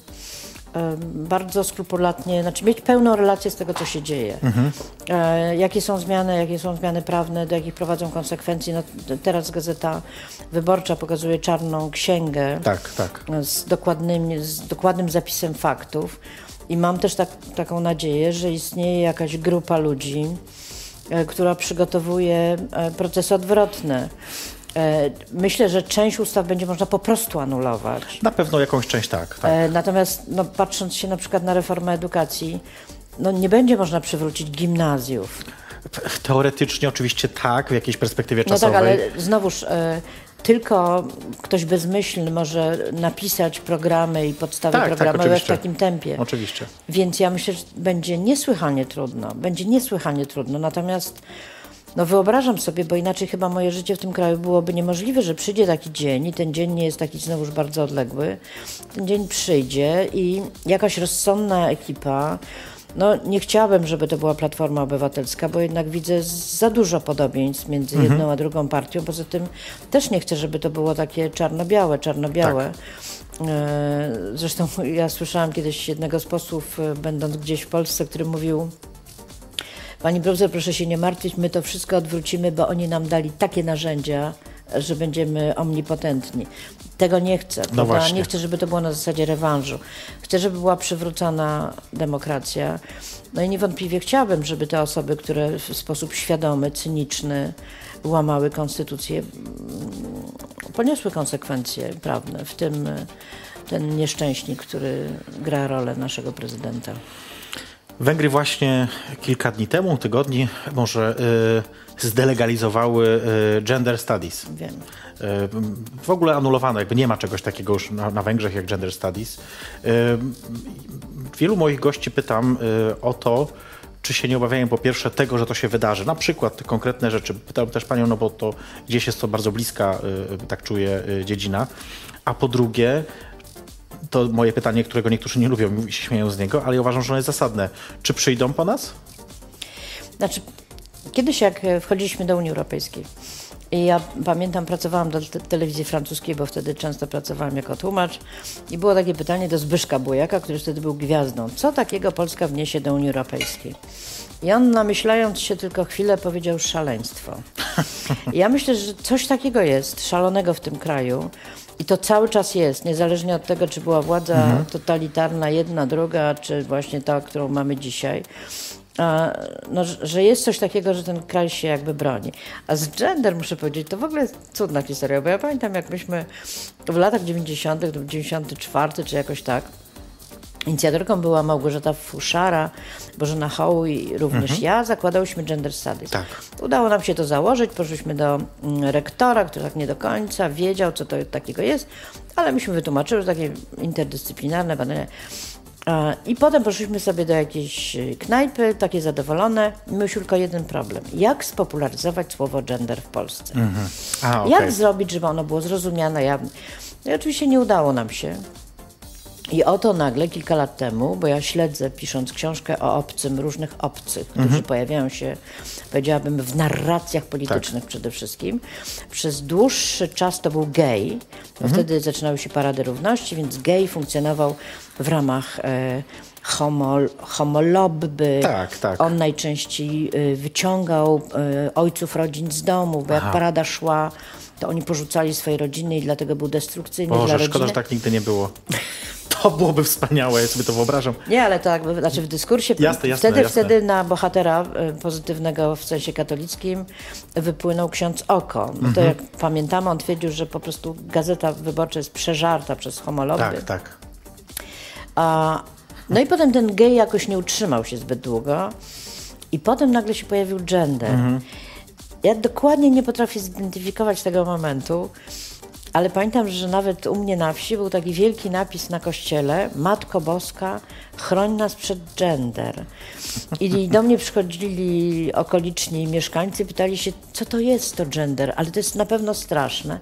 bardzo skrupulatnie, znaczy mieć pełną relację z tego, co się dzieje. Yy, Jakie są zmiany, jakie są zmiany prawne, do jakich prowadzą konsekwencji. No, teraz Gazeta Wyborcza pokazuje czarną księgę Tak, tak. z, dokładnym, z dokładnym zapisem faktów. I mam też tak, taką nadzieję, że istnieje jakaś grupa ludzi, e, która przygotowuje e, procesy odwrotne. E, Myślę, że część ustaw będzie można po prostu anulować. Na pewno jakąś część tak. tak. E, Natomiast no, patrząc się na przykład na reformę edukacji, no, nie będzie można przywrócić gimnazjów. Teoretycznie oczywiście tak, w jakiejś perspektywie No czasowej. tak, ale znowuż e, tylko ktoś bezmyślny może napisać programy i podstawy Tak, tak, programowe w oczywiście. takim tempie. Oczywiście. Więc ja myślę, że będzie niesłychanie trudno. Będzie niesłychanie trudno. Natomiast no wyobrażam sobie, bo inaczej chyba moje życie w tym kraju byłoby niemożliwe, że przyjdzie taki dzień i ten dzień nie jest taki znowuż bardzo odległy. Ten dzień przyjdzie i jakaś rozsądna ekipa. No, nie chciałabym, żeby to była Platforma Obywatelska, bo jednak widzę za dużo podobieństw między jedną a drugą partią. Poza tym też nie chcę, żeby to było takie czarno-białe, czarno-białe. E, Zresztą ja słyszałam kiedyś jednego z posłów, e, będąc gdzieś w Polsce, który mówił, Pani profesor, proszę się nie martwić, my to wszystko odwrócimy, bo oni nam dali takie narzędzia, że będziemy omnipotentni. Tego nie chcę. właśnie. Nie chcę, żeby to było na zasadzie rewanżu. Chcę, żeby była przywrócona demokracja. No i niewątpliwie chciałabym, żeby te osoby, które w sposób świadomy, cyniczny łamały konstytucję, mm, poniosły konsekwencje prawne, w tym ten nieszczęśnik, który gra rolę naszego prezydenta. Węgry właśnie kilka dni temu, tygodni może y, zdelegalizowały y, gender studies. Wiem. Y, w ogóle anulowano, jakby nie ma czegoś takiego już na, na Węgrzech jak gender studies. Wielu moich gości pytam o to, czy się nie obawiają po pierwsze tego, że to się wydarzy, na przykład konkretne rzeczy. Pytam też panią, no bo to gdzieś jest to bardzo bliska, tak czuję, dziedzina. A po drugie, to moje pytanie, którego niektórzy nie lubią i się śmieją z niego, ale ja uważam, że ono jest zasadne. Czy przyjdą po nas? Znaczy, kiedyś jak e, wchodziliśmy do Unii Europejskiej i ja pamiętam, pracowałam do te telewizji francuskiej, bo wtedy często pracowałam jako tłumacz i było takie pytanie do Zbyszka Bujaka, który wtedy był gwiazdą. Co takiego Polska wniesie do Unii Europejskiej? I on namyślając się tylko chwilę powiedział szaleństwo. [laughs] I ja myślę, że coś takiego jest szalonego w tym kraju. I to cały czas jest, niezależnie od tego, czy była władza totalitarna, jedna, druga, czy właśnie ta, którą mamy dzisiaj. No, że- jest coś takiego, że ten kraj się jakby broni. A z gender, muszę powiedzieć, to w ogóle jest cudna historia, bo ja pamiętam, jak myśmy w latach 90., to był 94 czy jakoś tak, Inicjatorką była Małgorzata Fuszara, Bożena Hoły i również ja. Zakładałyśmy Gender Studies. Tak. Udało nam się to założyć, poszliśmy do mm, rektora, który tak nie do końca wiedział, co to takiego jest, ale myśmy wytłumaczyły, że takie interdyscyplinarne badania. I potem poszliśmy sobie do jakiejś knajpy, takie zadowolone. Mieliśmy tylko jeden problem. Jak spopularyzować słowo gender w Polsce? A, okej. Jak zrobić, żeby ono było zrozumiane? Ja, I oczywiście nie udało nam się. I oto nagle, kilka lat temu, bo ja śledzę, pisząc książkę o obcym, różnych obcych, którzy Mhm. pojawiają się, powiedziałabym, w narracjach politycznych Tak. przede wszystkim. Przez dłuższy czas to był gej, bo Mhm. wtedy zaczynały się parady równości, więc gej funkcjonował w ramach e, homo, homolobby. Tak, tak. On najczęściej y, wyciągał y, ojców rodzin z domu, bo jak parada szła, to oni porzucali swoje rodziny i dlatego był destrukcyjny dla Boże, rodziny. szkoda, że tak nigdy nie było. To byłoby wspaniałe, ja sobie to wyobrażam. Nie, ale tak, znaczy w dyskursie Jasne, jasne, wtedy, jasne. wtedy na bohatera y, pozytywnego w sensie katolickim wypłynął ksiądz Oko. No Mhm. to jak pamiętamy, on twierdził, że po prostu gazeta wyborcza jest przeżarta przez homolobby. Tak, tak. A, no i potem ten gej jakoś nie utrzymał się zbyt długo i potem nagle się pojawił gender. Ja dokładnie nie potrafię zidentyfikować tego momentu, ale pamiętam, że nawet u mnie na wsi był taki wielki napis na kościele Matko Boska, chroń nas przed gender. I do mnie przychodzili okoliczni mieszkańcy, pytali się, co to jest to gender, ale to jest na pewno straszne.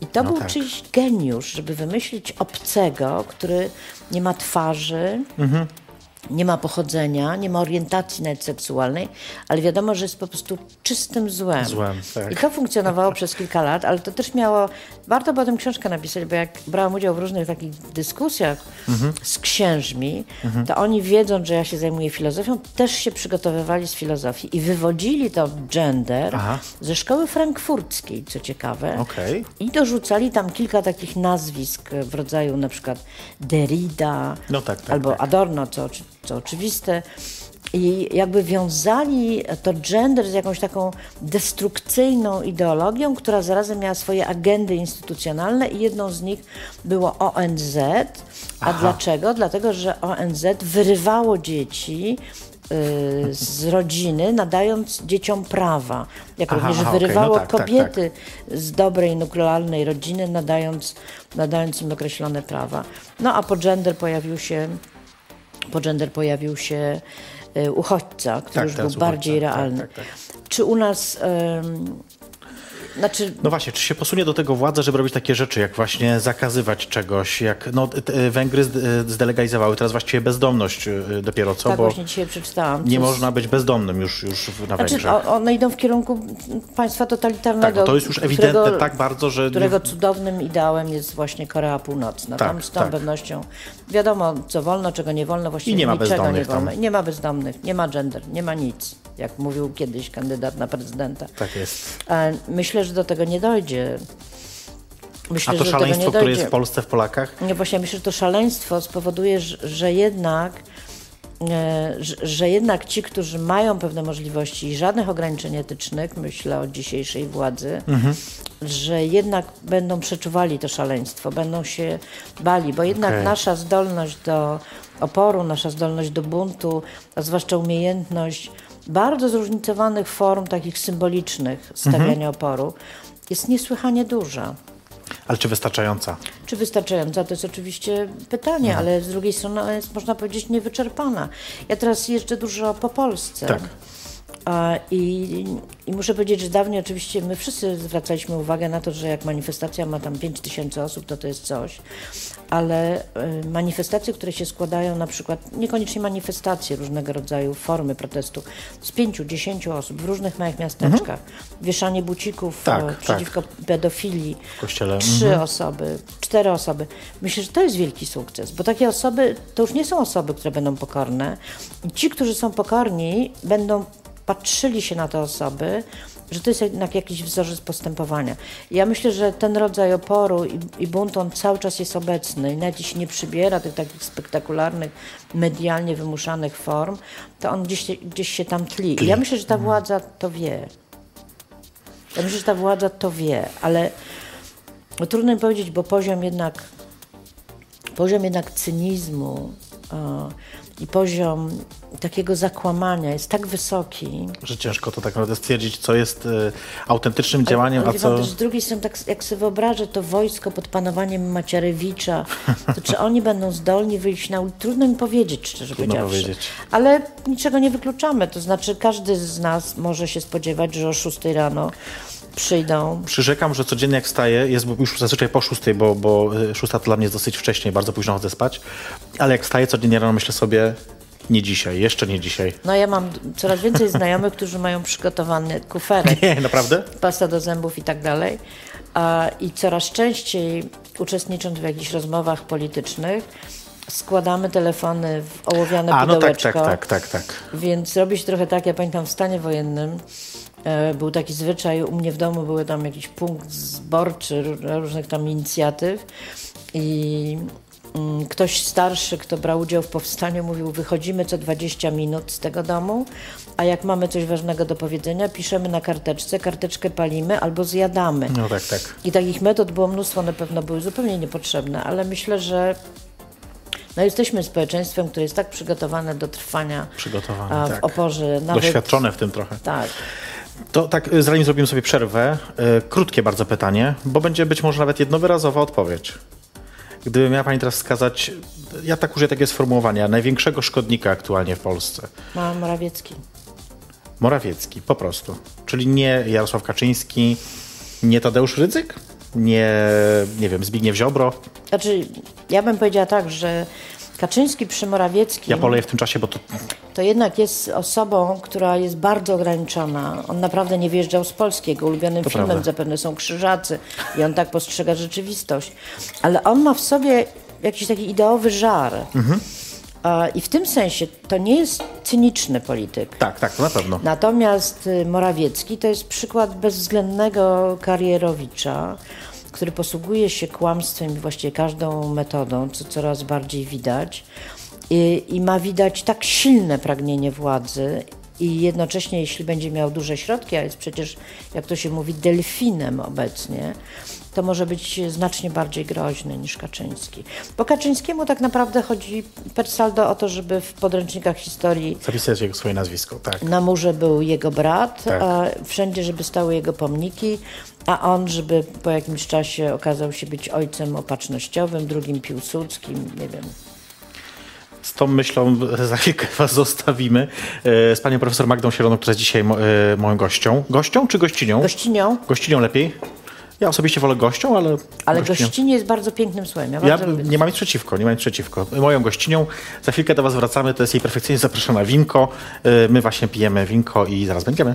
I to był tak. czyjś geniusz, żeby wymyślić obcego, który nie ma twarzy, nie ma pochodzenia, nie ma orientacji nawet seksualnej, ale wiadomo, że jest po prostu czystym złem. Złem, tak. I to funkcjonowało przez kilka lat, ale to też miało, warto było tę książkę napisać, bo jak brałam udział w różnych takich dyskusjach Mhm. z księżmi, to oni wiedząc, że ja się zajmuję filozofią, też się przygotowywali z filozofii i wywodzili to gender Aha. ze szkoły frankfurckiej, co ciekawe. Okej. I dorzucali tam kilka takich nazwisk w rodzaju na przykład Derrida No tak, tak, albo tak. Adorno, co, co oczywiste. I jakby wiązali to gender z jakąś taką destrukcyjną ideologią, która zarazem miała swoje agendy instytucjonalne i jedną z nich było ONZ. A dlaczego? Dlatego, że ONZ wyrywało dzieci y, z rodziny, nadając dzieciom prawa. Jak Aha, również aha, no wyrywało tak, tak, kobiety z dobrej, nuklearnej rodziny, nadając, nadając im określone prawa. No a po gender pojawił się, po gender pojawił się uchodźca, który Tak, już był bardziej uchodźca, tak, realny. tak, tak. Czy u nas... znaczy, No właśnie, czy się posunie do tego władza, żeby robić takie rzeczy, jak właśnie zakazywać czegoś, jak no, Węgry zd- zdelegalizowały teraz właściwie bezdomność y, dopiero, co? tak Bo właśnie dzisiaj przeczytałam. nie z- można być bezdomnym już, już na Znaczy, Węgrzech. one idą w kierunku państwa totalitarnego. Tak, to jest już ewidentne którego- tak bardzo, że... którego cudownym ideałem jest właśnie Korea Północna. Tak, tam z całą tak. pewnością wiadomo, co wolno, czego nie wolno, właściwie I nie ma niczego nie wolno. tam. Nie ma bezdomnych, nie ma gender, nie ma nic, jak mówił kiedyś kandydat na prezydenta. Tak jest. Myślę, że do tego nie dojdzie. Myślę, A to szaleństwo, które jest w Polsce, w Polakach? Nie, właśnie myślę, że to szaleństwo spowoduje, że, jednak e, że, jednak ci, którzy mają pewne możliwości i żadnych ograniczeń etycznych, myślę o dzisiejszej władzy, że jednak będą przeczuwali to szaleństwo, będą się bali, bo jednak Okej. nasza zdolność do oporu, nasza zdolność do buntu, a zwłaszcza umiejętność bardzo zróżnicowanych form takich symbolicznych stawiania oporu jest niesłychanie duża. Ale czy wystarczająca? Czy wystarczająca? To jest oczywiście pytanie, ale z drugiej strony jest, można powiedzieć, niewyczerpana. Ja teraz jeżdżę dużo po Polsce. Tak. I, I muszę powiedzieć, że dawniej oczywiście my wszyscy zwracaliśmy uwagę na to, że jak manifestacja ma tam 5 tysięcy osób, to to jest coś, ale y, manifestacje, które się składają na przykład, niekoniecznie manifestacje, różnego rodzaju formy protestu, z 5-10 osób w różnych małych miasteczkach, wieszanie bucików Tak, e, tak. przeciwko pedofilii, W kościele. trzy osoby, cztery osoby. Myślę, że to jest wielki sukces, bo takie osoby to już nie są osoby, które będą pokorne. Ci, którzy są pokorni, będą patrzyli się na te osoby, że to jest jednak jakiś wzorzec postępowania. Ja myślę, że ten rodzaj oporu i, i buntu, on cały czas jest obecny i nawet jeśli nie przybiera tych takich spektakularnych, medialnie wymuszanych form, to on gdzieś, się- gdzieś się tam tli. I ja myślę, że ta władza to wie. Ja myślę, że ta władza to wie, ale no, trudno mi powiedzieć, bo poziom jednak, poziom jednak cynizmu e, i poziom takiego zakłamania jest tak wysoki. Że ciężko to tak naprawdę stwierdzić, co jest y, autentycznym działaniem, Ale a pan, co... też z drugiej strony, tak jak sobie wyobrażę to wojsko pod panowaniem Macierewicza, to czy oni będą zdolni wyjść na ulicę? Trudno mi powiedzieć, szczerze Trudno powiedziawszy. powiedzieć. Ale niczego nie wykluczamy. To znaczy, każdy z nas może się spodziewać, że o 6 rano przyjdą. Przyrzekam, że codziennie jak wstaję, jest już zazwyczaj po szóstej, bo, bo y, szósta to dla mnie jest dosyć wcześnie, bardzo późno chodzę spać, ale jak wstaję codziennie rano myślę sobie, nie dzisiaj, jeszcze nie dzisiaj. No ja mam coraz więcej znajomych, którzy mają przygotowany kuferek, Nie, naprawdę? pasta do zębów i tak dalej. A, I coraz częściej uczestnicząc w jakichś rozmowach politycznych, składamy telefony w ołowiane A, no tak, pudełeczko. tak, tak, tak, tak. Więc robi się trochę tak, ja pamiętam w stanie wojennym e, był taki zwyczaj, u mnie w domu były tam jakiś punkt zborczy ró- różnych tam inicjatyw i mm, ktoś starszy, kto brał udział w powstaniu mówił, wychodzimy co 20 minut z tego domu, a jak mamy coś ważnego do powiedzenia, piszemy na karteczce, karteczkę palimy albo zjadamy. No tak, tak. I takich metod było mnóstwo, na pewno były zupełnie niepotrzebne, ale myślę, że no jesteśmy społeczeństwem, które jest tak przygotowane do trwania Przygotowane, w tak. oporze. Nawet, Doświadczone w tym trochę. Tak. To tak, y, zanim zrobimy sobie przerwę, y, krótkie bardzo pytanie, bo będzie być może nawet jednowyrazowa odpowiedź. Gdyby miała Pani teraz wskazać, ja tak użyję takiego sformułowania, największego szkodnika aktualnie w Polsce. Ma Morawiecki. Morawiecki, po prostu. Czyli nie Jarosław Kaczyński, nie Tadeusz Rydzyk, nie, nie wiem, Zbigniew Ziobro. Znaczy, ja bym powiedziała tak, że Kaczyński przy Morawieckim Ja poleję w tym czasie, bo to to jednak jest osobą, która jest bardzo ograniczona. On naprawdę nie wyjeżdżał z Polski. Jego ulubionym To filmem prawda. zapewne są Krzyżacy i on tak postrzega rzeczywistość. Ale on ma w sobie jakiś taki ideowy żar. Mhm. I w tym sensie to nie jest cyniczny polityk. tak, tak, to na pewno. Natomiast y, Morawiecki to jest przykład bezwzględnego karierowicza, który posługuje się kłamstwem i właściwie każdą metodą, co coraz bardziej widać. I, I ma widać tak silne pragnienie władzy i jednocześnie, jeśli będzie miał duże środki, a jest przecież, jak to się mówi, delfinem obecnie, to może być znacznie bardziej groźny niż Kaczyński. Bo Kaczyńskiemu tak naprawdę chodzi per saldo o to, żeby w podręcznikach historii Zapisać jego swoje nazwisko, tak. na murze był jego brat, Tak. a wszędzie, żeby stały jego pomniki, a on, żeby po jakimś czasie okazał się być ojcem opatrznościowym, drugim Piłsudskim, nie wiem. Z tą myślą za chwilkę [laughs] Was zostawimy e, z panią profesor Magdą Sieroną, która jest dzisiaj mo, e, moją gością. Gością czy gościnią? Gościnią, Gościnią lepiej. Ja osobiście wolę gością, ale. ale gościnią. gościnie jest bardzo pięknym słowem. Ja, Ja nie mam nic przeciwko, nie mam nic przeciwko. Moją gościnią, za chwilkę do Was wracamy, to jest jej perfekcyjnie zaproszona winko. E, My właśnie pijemy winko i zaraz będziemy.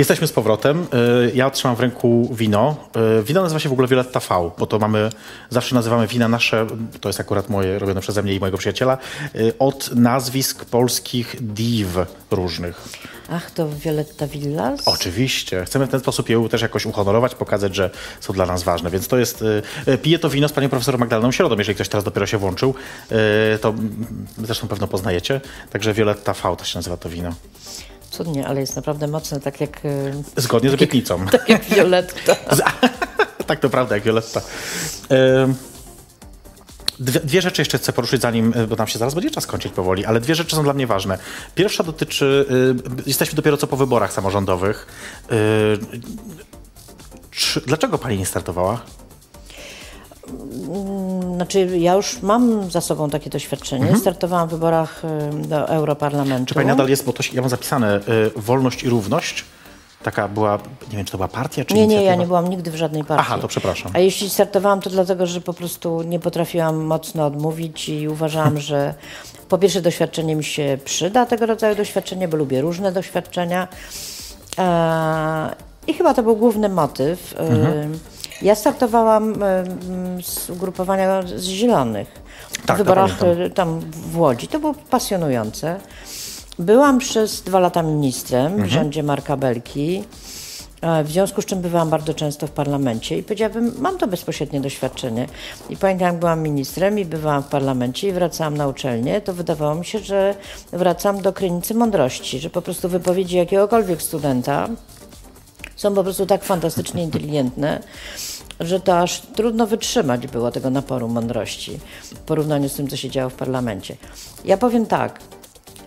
Jesteśmy z powrotem. Y, Ja otrzymam w ręku wino. Y, Wino nazywa się w ogóle Violetta V, bo to mamy, zawsze nazywamy wina nasze, to jest akurat moje, robione przeze mnie i mojego przyjaciela, y, od nazwisk polskich div różnych. Ach, to Violetta Villas? Oczywiście. Chcemy w ten sposób je też jakoś uhonorować, pokazać, że są dla nas ważne. Więc to jest, piję to wino z panią profesor Magdaleną Środą, jeżeli ktoś teraz dopiero się włączył. To mm, zresztą pewno poznajecie. Także Violetta V to się nazywa to wino. Cudnie, ale jest naprawdę mocne, tak jak, y, Zgodnie z obietnicą. [laughs] tak jak Violetta. [laughs] tak, to prawda, jak Violetta. Dwie, dwie rzeczy jeszcze chcę poruszyć, zanim, y, bo nam się zaraz będzie czas kończyć powoli, ale dwie rzeczy są dla mnie ważne. Pierwsza dotyczy, y, jesteśmy dopiero co po wyborach samorządowych. Y, czy, dlaczego pani nie startowała? Znaczy, ja już mam za sobą takie doświadczenie. Startowałam w wyborach y, do Europarlamentu. Mhm. Czy pani nadal jest, bo to się, ja mam zapisane, y, wolność i równość? Taka była, nie wiem, czy to była partia, czy Nie, nie, ja inicjatywa? nie byłam nigdy w żadnej partii. Aha, to przepraszam. A jeśli startowałam, to dlatego, że po prostu nie potrafiłam mocno odmówić i uważałam, [laughs] że po pierwsze doświadczenie mi się przyda, tego rodzaju doświadczenie, bo lubię różne doświadczenia. E, I chyba to był główny motyw. E, Mhm. Ja startowałam z ugrupowania z Zielonych Tak, w wyborach e, tam w Łodzi. To było pasjonujące. Byłam przez dwa lata ministrem Mhm. w rządzie Marka Belki. E, W związku z czym bywałam bardzo często w parlamencie i powiedziałabym, mam to bezpośrednie doświadczenie. I pamiętam, jak byłam ministrem i bywałam w parlamencie i wracałam na uczelnię, to wydawało mi się, że wracam do krynicy mądrości, że po prostu wypowiedzi jakiegokolwiek studenta są po prostu tak fantastycznie inteligentne, że to aż trudno wytrzymać było tego naporu mądrości w porównaniu z tym, co się działo w parlamencie. Ja powiem tak,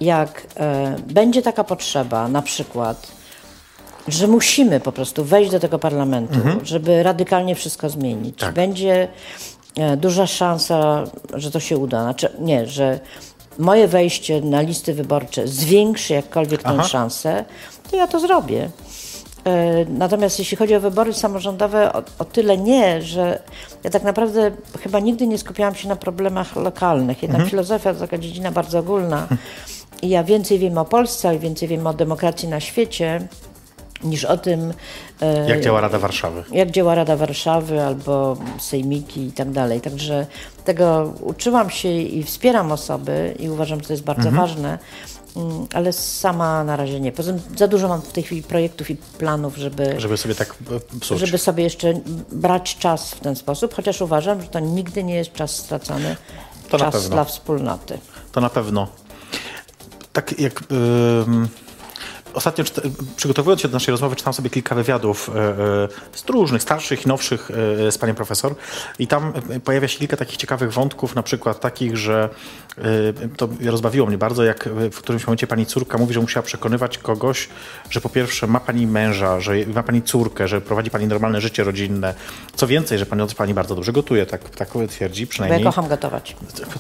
jak e, będzie taka potrzeba, na przykład, że musimy po prostu wejść do tego parlamentu, żeby radykalnie wszystko zmienić. Tak. Będzie e, duża szansa, że to się uda. Znaczy, nie, że moje wejście na listy wyborcze zwiększy jakkolwiek tę Aha. szansę, to ja to zrobię. E, Natomiast jeśli chodzi o wybory samorządowe, o, o tyle nie, że ja tak naprawdę chyba nigdy nie skupiałam się na problemach lokalnych. Jednak filozofia to taka dziedzina bardzo ogólna. I ja więcej wiem o Polsce i więcej wiem o demokracji na świecie niż o tym, e, Jak działa Rada Warszawy? jak działa Rada Warszawy albo sejmiki i tak dalej. Także tego uczyłam się i wspieram osoby i uważam, że to jest bardzo ważne, mm, ale sama na razie nie. Poza tym za dużo mam w tej chwili projektów i planów, żeby, Żeby sobie tak e, psuć. żeby sobie jeszcze brać czas w ten sposób, chociaż uważam, że to nigdy nie jest czas stracony, To czas dla wspólnoty. To na pewno. Tak jak ym, ostatnio przygotowując się do naszej rozmowy, czytałem sobie kilka wywiadów e, e, z różnych, starszych i nowszych e, z panią profesor i tam pojawia się kilka takich ciekawych wątków, na przykład takich, że to rozbawiło mnie bardzo, jak w którymś momencie pani córka mówi, że musiała przekonywać kogoś, że po pierwsze ma pani męża, że ma pani córkę, że prowadzi pani normalne życie rodzinne. Co więcej, że pani, pani bardzo dobrze gotuje, tak, tak twierdzi Bo ja przynajmniej. kocham gotować.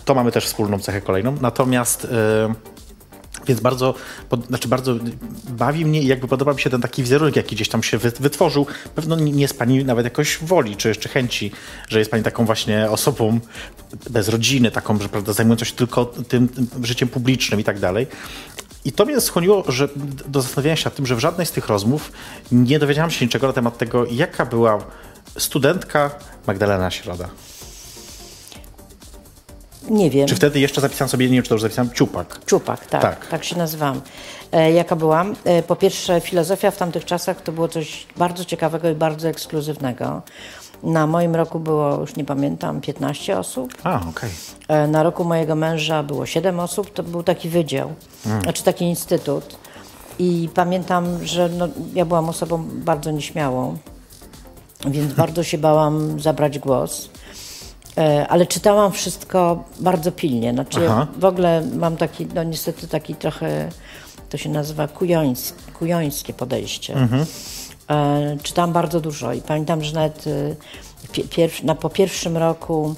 To mamy też wspólną cechę kolejną. Natomiast e, więc bardzo, znaczy bardzo bawi mnie i jakby podoba mi się ten taki wizerunek, jaki gdzieś tam się wy, wytworzył. Pewno nie z pani nawet jakoś woli, czy jeszcze chęci, że jest pani taką właśnie osobą bez rodziny, taką, że prawda, zajmującą się tylko tym, tym życiem publicznym i tak dalej. I to mnie skłoniło że, do zastanowienia się nad tym, że w żadnej z tych rozmów nie dowiedziałam się niczego na temat tego, jaka była studentka Magdalena Środa. Nie wiem. Czy wtedy jeszcze zapisałam sobie, nie wiem, czy to już zapisałam, Ciupak. Czupak, tak, Tak. tak. się nazywam. E, jaka byłam? E, po pierwsze, filozofia w tamtych czasach to było coś bardzo ciekawego i bardzo ekskluzywnego. Na moim roku było, już nie pamiętam, 15 osób. A, okej. E, na roku mojego męża było 7 osób. To był taki wydział, znaczy taki instytut. I pamiętam, że no, ja byłam osobą bardzo nieśmiałą, więc bardzo się bałam zabrać głos. E, Ale czytałam wszystko bardzo pilnie. Znaczy, Aha. w ogóle mam taki, no niestety taki trochę, to się nazywa kujońs, kujońskie podejście. E, czytałam bardzo dużo i pamiętam, że nawet e, pie, pierw, na, po pierwszym roku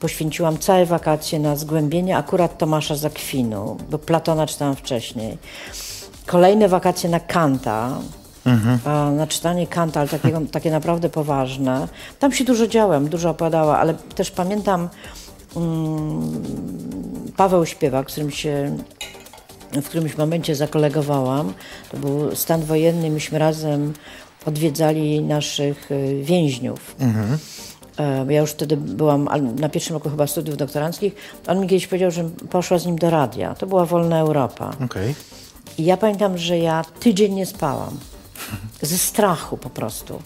poświęciłam całe wakacje na zgłębienie akurat Tomasza Zakwinu, bo Platona czytałam wcześniej. Kolejne wakacje na Kanta, a, na czytanie Kanta, ale takiego, takie naprawdę poważne. Tam się dużo działam, dużo opowiadała, ale też pamiętam mm, Paweł Śpiewak, z którym się w którymś momencie zakolegowałam. To był stan wojenny, myśmy razem odwiedzali naszych y, więźniów. E, Ja już wtedy byłam na pierwszym roku chyba studiów doktoranckich. On mi kiedyś powiedział, że poszła z nim do radia. To była Wolna Europa. Okej. I ja pamiętam, że ja tydzień nie spałam. Ze strachu po prostu.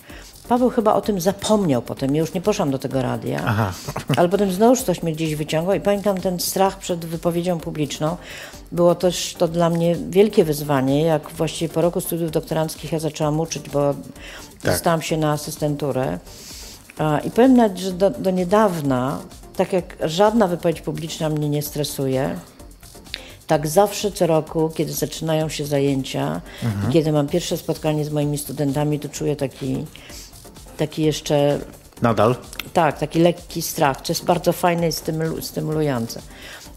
Paweł chyba o tym zapomniał potem. Ja już nie poszłam do tego radia. Aha. Ale potem znowu ktoś mnie gdzieś wyciągał i pamiętam ten strach przed wypowiedzią publiczną. Było też to dla mnie wielkie wyzwanie, jak właściwie po roku studiów doktoranckich ja zaczęłam uczyć, bo Tak. dostałam się na asystenturę. I powiem nawet, że do, do niedawna, tak jak żadna wypowiedź publiczna mnie nie stresuje, tak zawsze co roku, kiedy zaczynają się zajęcia i kiedy mam pierwsze spotkanie z moimi studentami, to czuję taki, taki jeszcze, Nadal. tak, taki lekki strach, co jest bardzo fajne i stymulu, stymulujące.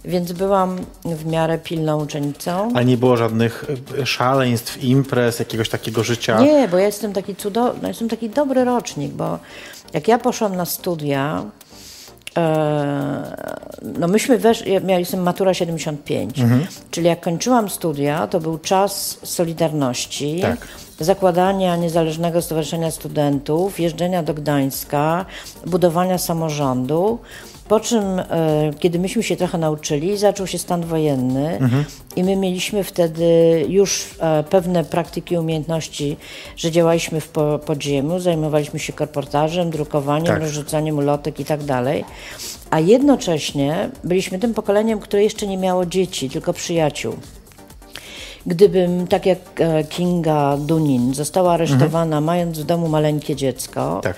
Więc byłam w miarę pilną uczennicą. Ale nie było żadnych e, szaleństw, imprez, jakiegoś takiego życia. Nie, bo ja jestem taki cudowny, jestem taki dobry rocznik, bo jak ja poszłam na studia, no myśmy weszli, ja jestem matura 75, czyli jak kończyłam studia, to był czas Solidarności, Tak. zakładania Niezależnego Stowarzyszenia Studentów, jeżdżenia do Gdańska, budowania samorządu. Po czym, e, kiedy myśmy się trochę nauczyli, zaczął się stan wojenny i my mieliśmy wtedy już e, pewne praktyki, umiejętności, że działaliśmy w po, podziemiu, zajmowaliśmy się korportażem, drukowaniem, Tak. rozrzucaniem ulotek i tak dalej. A jednocześnie byliśmy tym pokoleniem, które jeszcze nie miało dzieci, tylko przyjaciół. gdybym, tak jak e, Kinga Dunin, została aresztowana, mając w domu maleńkie dziecko, Tak.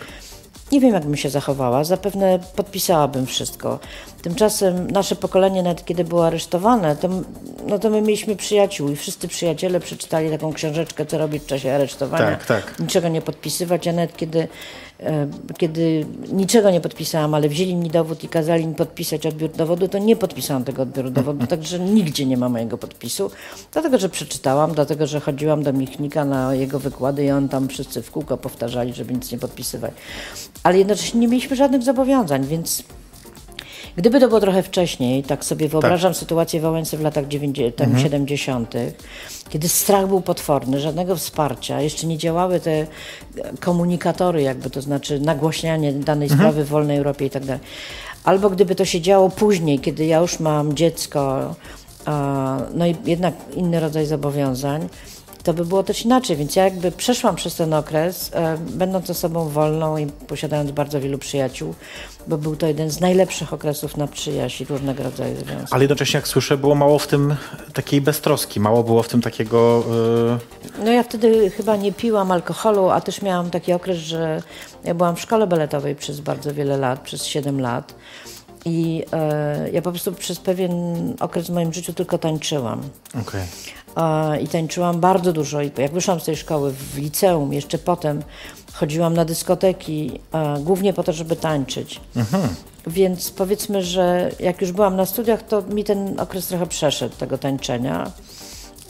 Nie wiem, jak bym się zachowała. Zapewne podpisałabym wszystko. Tymczasem nasze pokolenie, nawet kiedy było aresztowane, to, no to my mieliśmy przyjaciół i wszyscy przyjaciele przeczytali taką książeczkę, co robić w czasie aresztowania. Tak, tak. Niczego nie podpisywać. Ja nawet kiedy, kiedy niczego nie podpisałam, ale wzięli mi dowód i kazali mi podpisać odbiór dowodu, to nie podpisałam tego odbioru dowodu, [laughs] także nigdzie nie ma mojego podpisu. Dlatego, że przeczytałam, dlatego, że chodziłam do Michnika na jego wykłady i on tam wszyscy w kółko powtarzali, żeby nic nie podpisywać. Ale jednocześnie nie mieliśmy żadnych zobowiązań, więc Gdyby to było trochę wcześniej, tak sobie wyobrażam sytuację w Wałęsy w latach 90, tam 70., kiedy strach był potworny, żadnego wsparcia, jeszcze nie działały te komunikatory, jakby to znaczy nagłaśnianie danej sprawy w wolnej Europie i tak dalej. Albo gdyby to się działo później, kiedy ja już mam dziecko, no i jednak inny rodzaj zobowiązań, to by było też inaczej. Więc ja jakby przeszłam przez ten okres, e, będąc osobą wolną i posiadając bardzo wielu przyjaciół, bo był to jeden z najlepszych okresów na przyjaźń i różnego rodzaju związki. Ale jednocześnie, jak słyszę, było mało w tym takiej beztroski, mało było w tym takiego... Yy, No ja wtedy chyba nie piłam alkoholu, a też miałam taki okres, że ja byłam w szkole baletowej przez bardzo wiele lat, przez 7 lat. I e, ja po prostu przez pewien okres w moim życiu tylko tańczyłam. A, I tańczyłam bardzo dużo. I jak wyszłam z tej szkoły w liceum, jeszcze potem chodziłam na dyskoteki, a, głównie po to, żeby tańczyć. Więc powiedzmy, że jak już byłam na studiach, to mi ten okres trochę przeszedł tego tańczenia.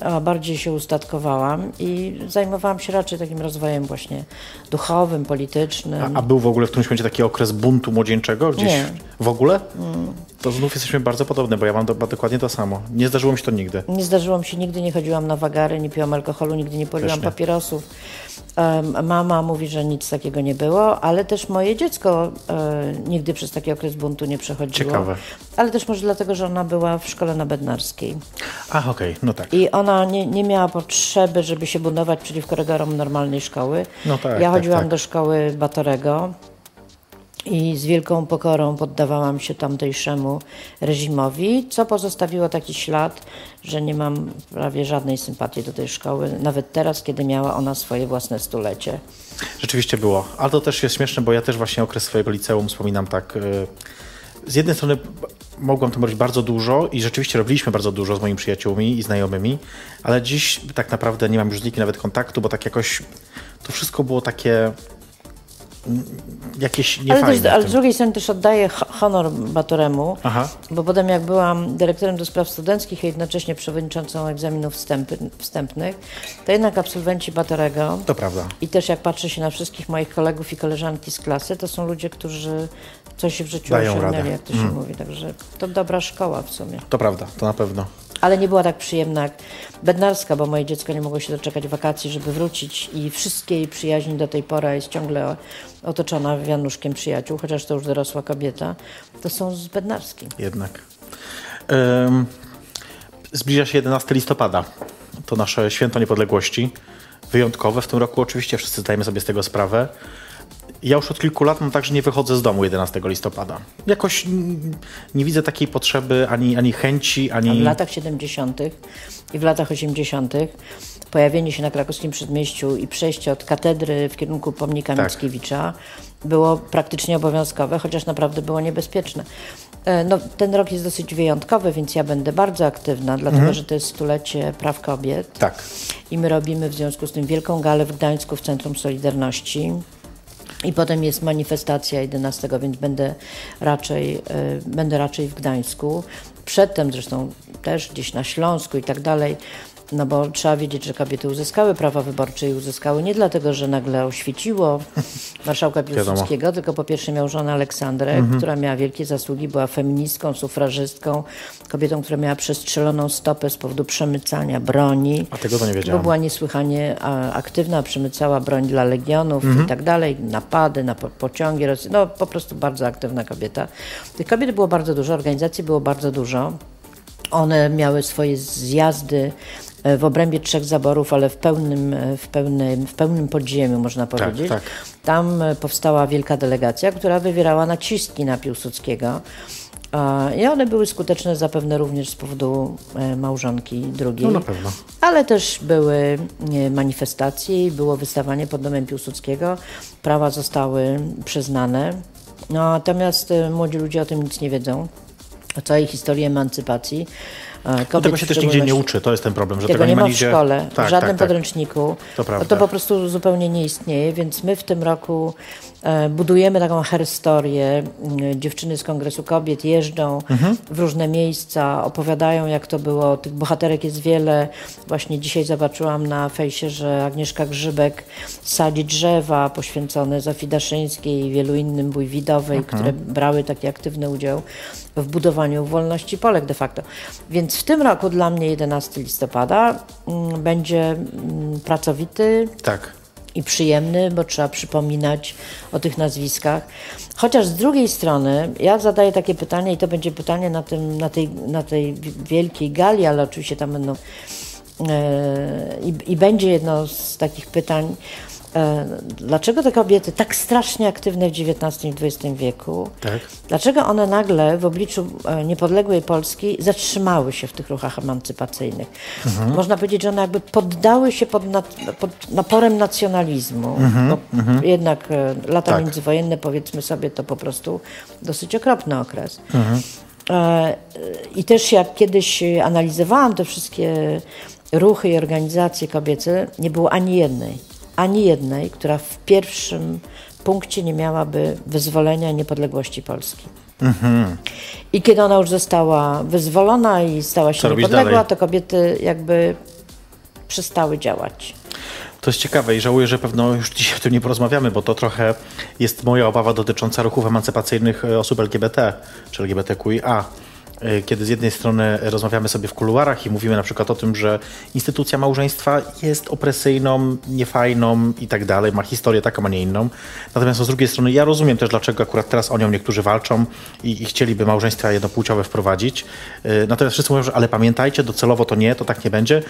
A bardziej się ustatkowałam i zajmowałam się raczej takim rozwojem właśnie duchowym, politycznym. A, a był w ogóle w którymś momencie taki okres buntu młodzieńczego gdzieś? Nie. W ogóle? To znów jesteśmy bardzo podobne, bo ja mam do, dokładnie to samo. Nie zdarzyło mi się to nigdy. Nie zdarzyło mi się, nigdy nie chodziłam na wagary, nie piłam alkoholu, nigdy nie paliłam nie. papierosów. Em, mama mówi, że nic takiego nie było, ale też moje dziecko e, nigdy przez taki okres buntu nie przechodziło. Ciekawe. Ale też może dlatego, że ona była w szkole na Bednarskiej. Ach, okej, no tak. I ona nie, nie miała potrzeby, żeby się buntować przeciwko rygorom normalnej szkoły. No tak, ja tak, chodziłam tak. do szkoły Batorego i z wielką pokorą poddawałam się tamtejszemu reżimowi, co pozostawiło taki ślad, że nie mam prawie żadnej sympatii do tej szkoły, nawet teraz, kiedy miała ona swoje własne stulecie. Rzeczywiście było. Ale to też jest śmieszne, bo ja też właśnie okres swojego liceum wspominam tak. y, Z jednej strony mogłem tam robić bardzo dużo i rzeczywiście robiliśmy bardzo dużo z moimi przyjaciółmi i znajomymi, ale dziś tak naprawdę nie mam już z nikim nawet kontaktu, bo tak jakoś to wszystko było takie mm, jakieś Ale, niefajne. też, ale w z drugiej strony też oddaję ho- honor Batoremu, Aha. bo potem jak byłam dyrektorem do spraw studenckich, a jednocześnie przewodniczącą egzaminów wstępy, wstępnych, to jednak absolwenci Batorego To prawda. i też jak patrzę się na wszystkich moich kolegów i koleżanki z klasy, to są ludzie, którzy coś w życiu Dają osiągnęli, radę. jak to się mówi. Także to dobra szkoła w sumie. To prawda, to na pewno. Ale nie była tak przyjemna jak Bednarska, bo moje dziecko nie mogło się doczekać wakacji, żeby wrócić i wszystkie jej przyjaźni do tej pory jest ciągle otoczona wianuszkiem przyjaciół, chociaż to już dorosła kobieta, to są z Bednarskiej. Jednak. Ym, zbliża się 11 listopada. To nasze święto niepodległości. Wyjątkowe w tym roku, oczywiście, wszyscy zdajemy sobie z tego sprawę. Ja już od kilku lat mam tak, że nie wychodzę z domu 11 listopada. Jakoś nie widzę takiej potrzeby, ani, ani chęci, A ani. w latach 70. i w latach 80. pojawienie się na krakowskim przedmieściu i przejście od katedry w kierunku pomnika Tak. Mickiewicza było praktycznie obowiązkowe, chociaż naprawdę było niebezpieczne. E, No, ten rok jest dosyć wyjątkowy, więc ja będę bardzo aktywna, dlatego że to jest stulecie praw kobiet. Tak. I my robimy w związku z tym wielką galę w Gdańsku w Centrum Solidarności. I potem jest manifestacja 11, więc będę raczej, e, będę raczej w Gdańsku. Przedtem zresztą też gdzieś na Śląsku i tak dalej. No bo trzeba wiedzieć, że kobiety uzyskały prawa wyborcze i uzyskały nie dlatego, że nagle oświeciło [laughs] marszałka Piłsudskiego, tylko po pierwsze miał żonę Aleksandrę, Mhm. która miała wielkie zasługi, była feministką, sufrażystką, kobietą, która miała przestrzeloną stopę z powodu przemycania broni. A tego to nie Bo wiedziałam. była niesłychanie aktywna, przemycała broń dla legionów Mhm. i tak dalej, napady na po, pociągi, no po prostu bardzo aktywna kobieta. Tych kobiet było bardzo dużo, organizacji było bardzo dużo. One miały swoje zjazdy w obrębie trzech zaborów, ale w pełnym, e, w pełnym, w pełnym podziemiu, można powiedzieć. tak. Tam e, powstała wielka delegacja, która wywierała naciski na Piłsudskiego. E, I one były skuteczne zapewne również z powodu e, małżonki drugiej. No na pewno. Ale też były e, manifestacje, było wystawanie pod domem Piłsudskiego. Prawa zostały przyznane. No, natomiast e, młodzi ludzie o tym nic nie wiedzą. O całej historii emancypacji. E, No kobiet tego się też nigdzie nie uczy, to jest ten problem, że Tego tego, nie ma w szkole, Tak, w żadnym tak, tak. podręczniku. To No prawda. to po prostu zupełnie nie istnieje, więc my w tym roku e, budujemy taką herstorię. Mm, Dziewczyny z Kongresu Kobiet jeżdżą Mhm. w różne miejsca, opowiadają jak to było. Tych bohaterek jest wiele. Właśnie dzisiaj zobaczyłam na fejsie, że Agnieszka Grzybek sadzi drzewa poświęcone Zofii Daszyńskiej i wielu innym Bójwidowej, Mhm. które brały taki aktywny udział w budowaniu wolności Polek de facto. Więc w tym roku dla mnie 11 listopada mm, będzie mm, pracowity Tak. i przyjemny, bo trzeba przypominać o tych nazwiskach. Chociaż z drugiej strony ja zadaję takie pytanie i to będzie pytanie na, tym, na, tej, na tej wielkiej gali, ale oczywiście tam będą e, i, będzie jedno z takich pytań, dlaczego te kobiety tak strasznie aktywne w XIX i XX wieku, Tak. dlaczego one nagle w obliczu e, niepodległej Polski zatrzymały się w tych ruchach emancypacyjnych? Można powiedzieć, że one jakby poddały się pod, pod naporem nacjonalizmu, bo jednak e, lata Tak. międzywojenne, powiedzmy sobie, to po prostu dosyć okropny okres. E, I też jak kiedyś analizowałam te wszystkie ruchy i organizacje kobiece, nie było ani jednej, ani jednej, która w pierwszym punkcie nie miałaby wyzwolenia i niepodległości Polski. I kiedy ona już została wyzwolona i stała się Co niepodległa, to kobiety jakby przestały działać. To jest ciekawe i żałuję, że pewno już dzisiaj o tym nie porozmawiamy, bo to trochę jest moja obawa dotycząca ruchów emancypacyjnych e, osób LGBT czy LGBTQIA. E, Kiedy z jednej strony rozmawiamy sobie w kuluarach i mówimy na przykład o tym, że instytucja małżeństwa jest opresyjną, niefajną i tak dalej, ma historię taką, a nie inną. Natomiast z drugiej strony ja rozumiem też, dlaczego akurat teraz o nią niektórzy walczą i, i chcieliby małżeństwa jednopłciowe wprowadzić. E, Natomiast wszyscy mówią, że ale pamiętajcie, docelowo to nie, to tak nie będzie.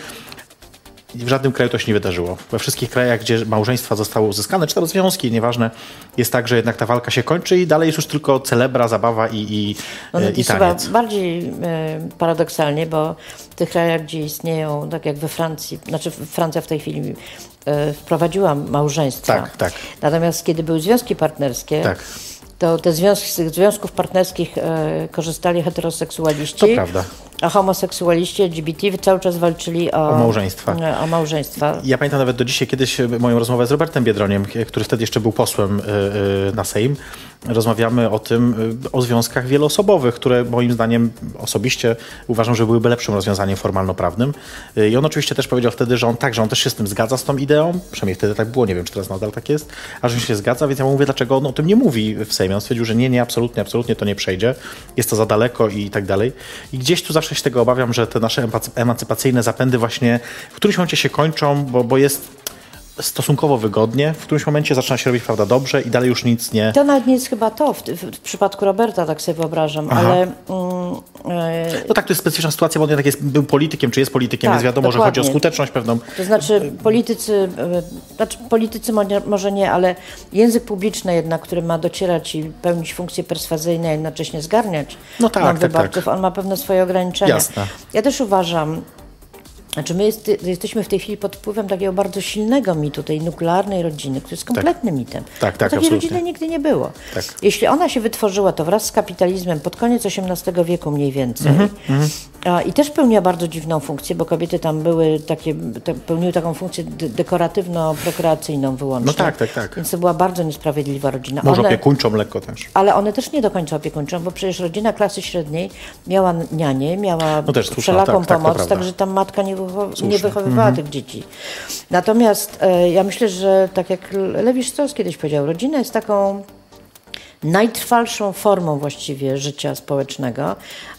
W żadnym kraju to się nie wydarzyło. We wszystkich krajach, gdzie małżeństwa zostały uzyskane, czy tam związki, nieważne, jest tak, że jednak ta walka się kończy i dalej jest już tylko celebra, zabawa i, i, No, e, to i jest chyba taniec. bardziej e, paradoksalnie, bo w tych krajach, gdzie istnieją, tak jak we Francji, znaczy Francja w tej chwili e, wprowadziła małżeństwa. Tak, tak. Natomiast kiedy były związki partnerskie, Tak. to te związki, z tych związków partnerskich e, korzystali heteroseksualiści. To prawda. A homoseksualiści LGBT cały czas walczyli o, O małżeństwa. e, O małżeństwa. Ja pamiętam nawet do dzisiaj kiedyś e, moją rozmowę z Robertem Biedroniem, k- który wtedy jeszcze był posłem e, e, na Sejm. Rozmawiamy o tym, e, o związkach wieloosobowych, które moim zdaniem osobiście uważam, że byłyby lepszym rozwiązaniem formalno-prawnym. E, I on oczywiście też powiedział wtedy, że on tak, że on też się z tym zgadza, z tą ideą. Przynajmniej wtedy tak było, nie wiem, czy teraz nadal tak jest. A że się zgadza, więc ja mu mówię, dlaczego on o tym nie mówi w Sejmie. On stwierdził, że nie, nie, absolutnie, absolutnie to nie przejdzie. Jest to za daleko i tak dalej. I gdzieś tu zawsze się tego obawiam, że te nasze emancy- emancypacyjne zapędy właśnie w którymś momencie się kończą, bo, bo jest stosunkowo wygodnie, w którymś momencie zaczyna się robić prawda dobrze i dalej już nic nie... To nawet nie jest chyba to, w, w, w przypadku Roberta tak sobie wyobrażam, Aha. ale mm, e, No tak, to jest specyficzna sytuacja, bo on jednak jest, był politykiem, czy jest politykiem, Tak, więc wiadomo, że chodzi o dokładnie. skuteczność pewną. To znaczy politycy, e, znaczy politycy mo- może nie, ale język publiczny jednak, który ma docierać i pełnić funkcje perswazyjne, a jednocześnie zgarniać No tak, nam tak, wyborców, on ma pewne swoje ograniczenia. Jasne. Ja też uważam, znaczy my jest, jesteśmy w tej chwili pod wpływem takiego bardzo silnego mitu, tej nuklearnej rodziny, który jest kompletnym mitem. Tak, Bo tak, takiej absolutnie. rodziny nigdy nie było. Tak. Jeśli ona się wytworzyła, to wraz z kapitalizmem pod koniec XVIII wieku mniej więcej Mhm, a, i też pełniła bardzo dziwną funkcję, bo kobiety tam były takie, te, pełniły taką funkcję de- dekoratywno-prokreacyjną wyłącznie. No tak, tak, tak. Więc to była bardzo niesprawiedliwa rodzina. Może One- opiekuńczą lekko też. ale one też nie do końca opiekuńczą, bo przecież rodzina klasy średniej miała nianie, miała No też wszelaką tak, tak, pomoc, prawda. także tam matka nie, nie wychowywała Mhm. tych dzieci. Natomiast e, ja myślę, że tak jak Lewi Strauss kiedyś powiedział, rodzina jest taką najtrwalszą formą właściwie życia społecznego,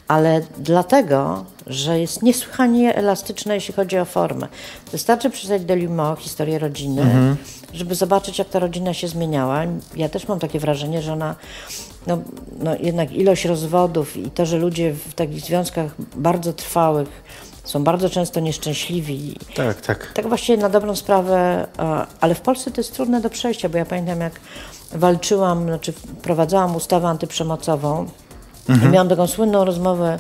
ale dlatego, że jest niesłychanie elastyczna, jeśli chodzi o formę. Wystarczy przeczytać Delimo, historię rodziny, żeby zobaczyć, jak ta rodzina się zmieniała. Ja też mam takie wrażenie, że ona, no, no jednak ilość rozwodów i to, że ludzie w takich związkach bardzo trwałych są bardzo często nieszczęśliwi. Tak, tak. Tak właściwie na dobrą sprawę, a, ale w Polsce to jest trudne do przejścia, bo ja pamiętam jak walczyłam, znaczy wprowadzałam ustawę antyprzemocową I miałam taką słynną rozmowę,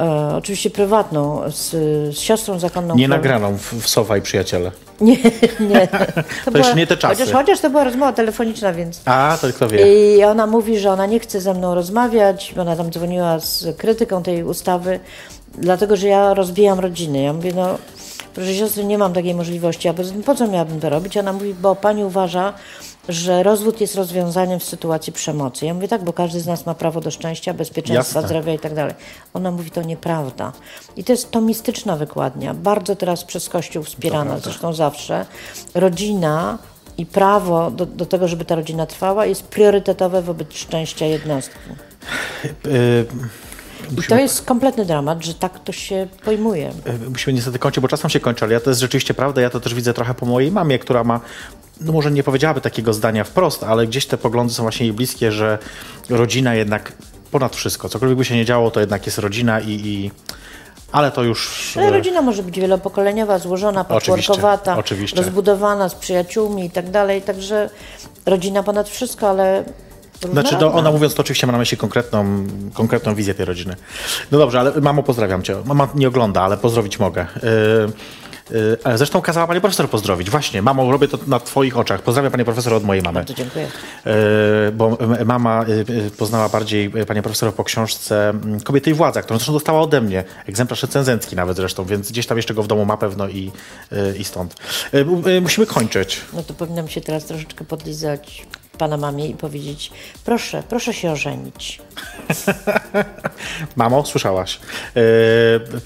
e, oczywiście prywatną, z, z siostrą zakonną. Nie nagraną w, w Sowa i Przyjaciele. [laughs] Nie, nie. [laughs] To, jeszcze nie te czasy. Chociaż, chociaż to była rozmowa telefoniczna, więc... A, to kto wie. I ona mówi, że ona nie chce ze mną rozmawiać, bo ona tam dzwoniła z krytyką tej ustawy, dlatego że ja rozbijam rodziny. Ja mówię, no proszę siostry, nie mam takiej możliwości, a poza tym po co miałabym to robić? Ona mówi, bo pani uważa, że rozwód jest rozwiązaniem w sytuacji przemocy. Ja mówię, tak, bo każdy z nas ma prawo do szczęścia, bezpieczeństwa, Jasne. zdrowia i tak dalej. Ona mówi, to nieprawda. I to jest tomistyczna wykładnia, bardzo teraz przez Kościół wspierana, zresztą zawsze. Rodzina i prawo do, do tego, żeby ta rodzina trwała, jest priorytetowe wobec szczęścia jednostki. Y, I to jest kompletny dramat, że tak to się pojmuje. y, musimy niestety kończyć, bo czas nam się kończy, ale ja to jest rzeczywiście prawda. Ja to też widzę trochę po mojej mamie, która ma, no może nie powiedziałaby takiego zdania wprost, ale gdzieś te poglądy są właśnie jej bliskie, że rodzina jednak ponad wszystko, cokolwiek by się nie działo, to jednak jest rodzina i... i ale to już... Ale y, rodzina może być wielopokoleniowa, złożona, patchworkowata, rozbudowana z przyjaciółmi i tak dalej, także rodzina ponad wszystko, ale Znaczy, to ona mówiąc to oczywiście ma na myśli konkretną, konkretną wizję tej rodziny. No dobrze, ale mamo pozdrawiam cię. Mama nie ogląda, ale pozdrowić mogę. Yy, ale zresztą kazała pani profesor pozdrowić. Właśnie, mamo, robię to na twoich oczach. Pozdrawiam panie profesor od mojej mamy. To dziękuję. Yy, bo mama yy, poznała bardziej panie profesor po książce Kobiety i władza, którą zresztą dostała ode mnie. Egzemplarz recenzencki nawet zresztą, więc gdzieś tam jeszcze go w domu ma pewno i, i stąd. Musimy kończyć. No to powinnam się teraz troszeczkę podlizać pana mamie i powiedzieć, proszę, proszę się ożenić. [laughs] Mamo, słyszałaś.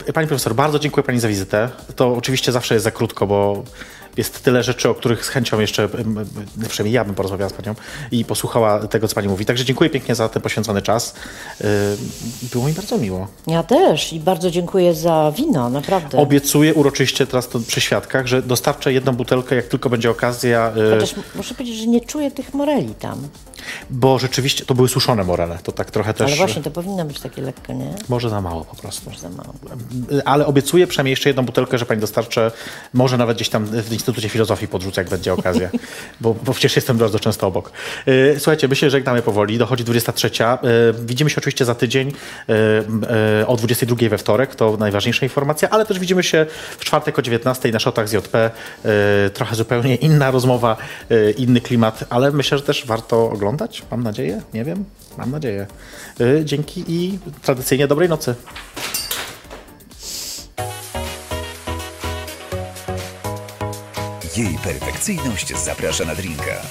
Yy, Pani profesor, bardzo dziękuję Pani za wizytę. To oczywiście zawsze jest za krótko, bo jest tyle rzeczy, o których z chęcią jeszcze, przynajmniej ja bym porozmawiała z Panią i posłuchała tego, co Pani mówi. Także dziękuję pięknie za ten poświęcony czas. Yy, Było mi bardzo miło. Ja też i bardzo dziękuję za wino, naprawdę. Obiecuję uroczyście teraz to przy świadkach, że dostarczę jedną butelkę, jak tylko będzie okazja, yy, Chociaż muszę powiedzieć, że nie czuję tych moreli tam. Bo rzeczywiście to były suszone morele. To tak trochę też... Ale właśnie to powinno być takie lekkie, nie? Może za mało po prostu. Może za mało. Ale obiecuję przynajmniej jeszcze jedną butelkę, że pani dostarczę. Może nawet gdzieś tam w Instytucie Filozofii podrzucę, jak będzie okazja, [laughs] bo, bo przecież jestem bardzo często obok. Yy, Słuchajcie, my się żegnamy powoli, dochodzi 23. Yy, Widzimy się oczywiście za tydzień yy, o 22 we wtorek, to najważniejsza informacja, ale też widzimy się w czwartek o 19 na szotach z JP. Trochę zupełnie inna rozmowa, inny klimat, ale myślę, że też warto oglądać, mam nadzieję, nie wiem, mam nadzieję. Yy, Dzięki i tradycyjnie dobrej nocy. Jej perfekcyjność zaprasza na drinka.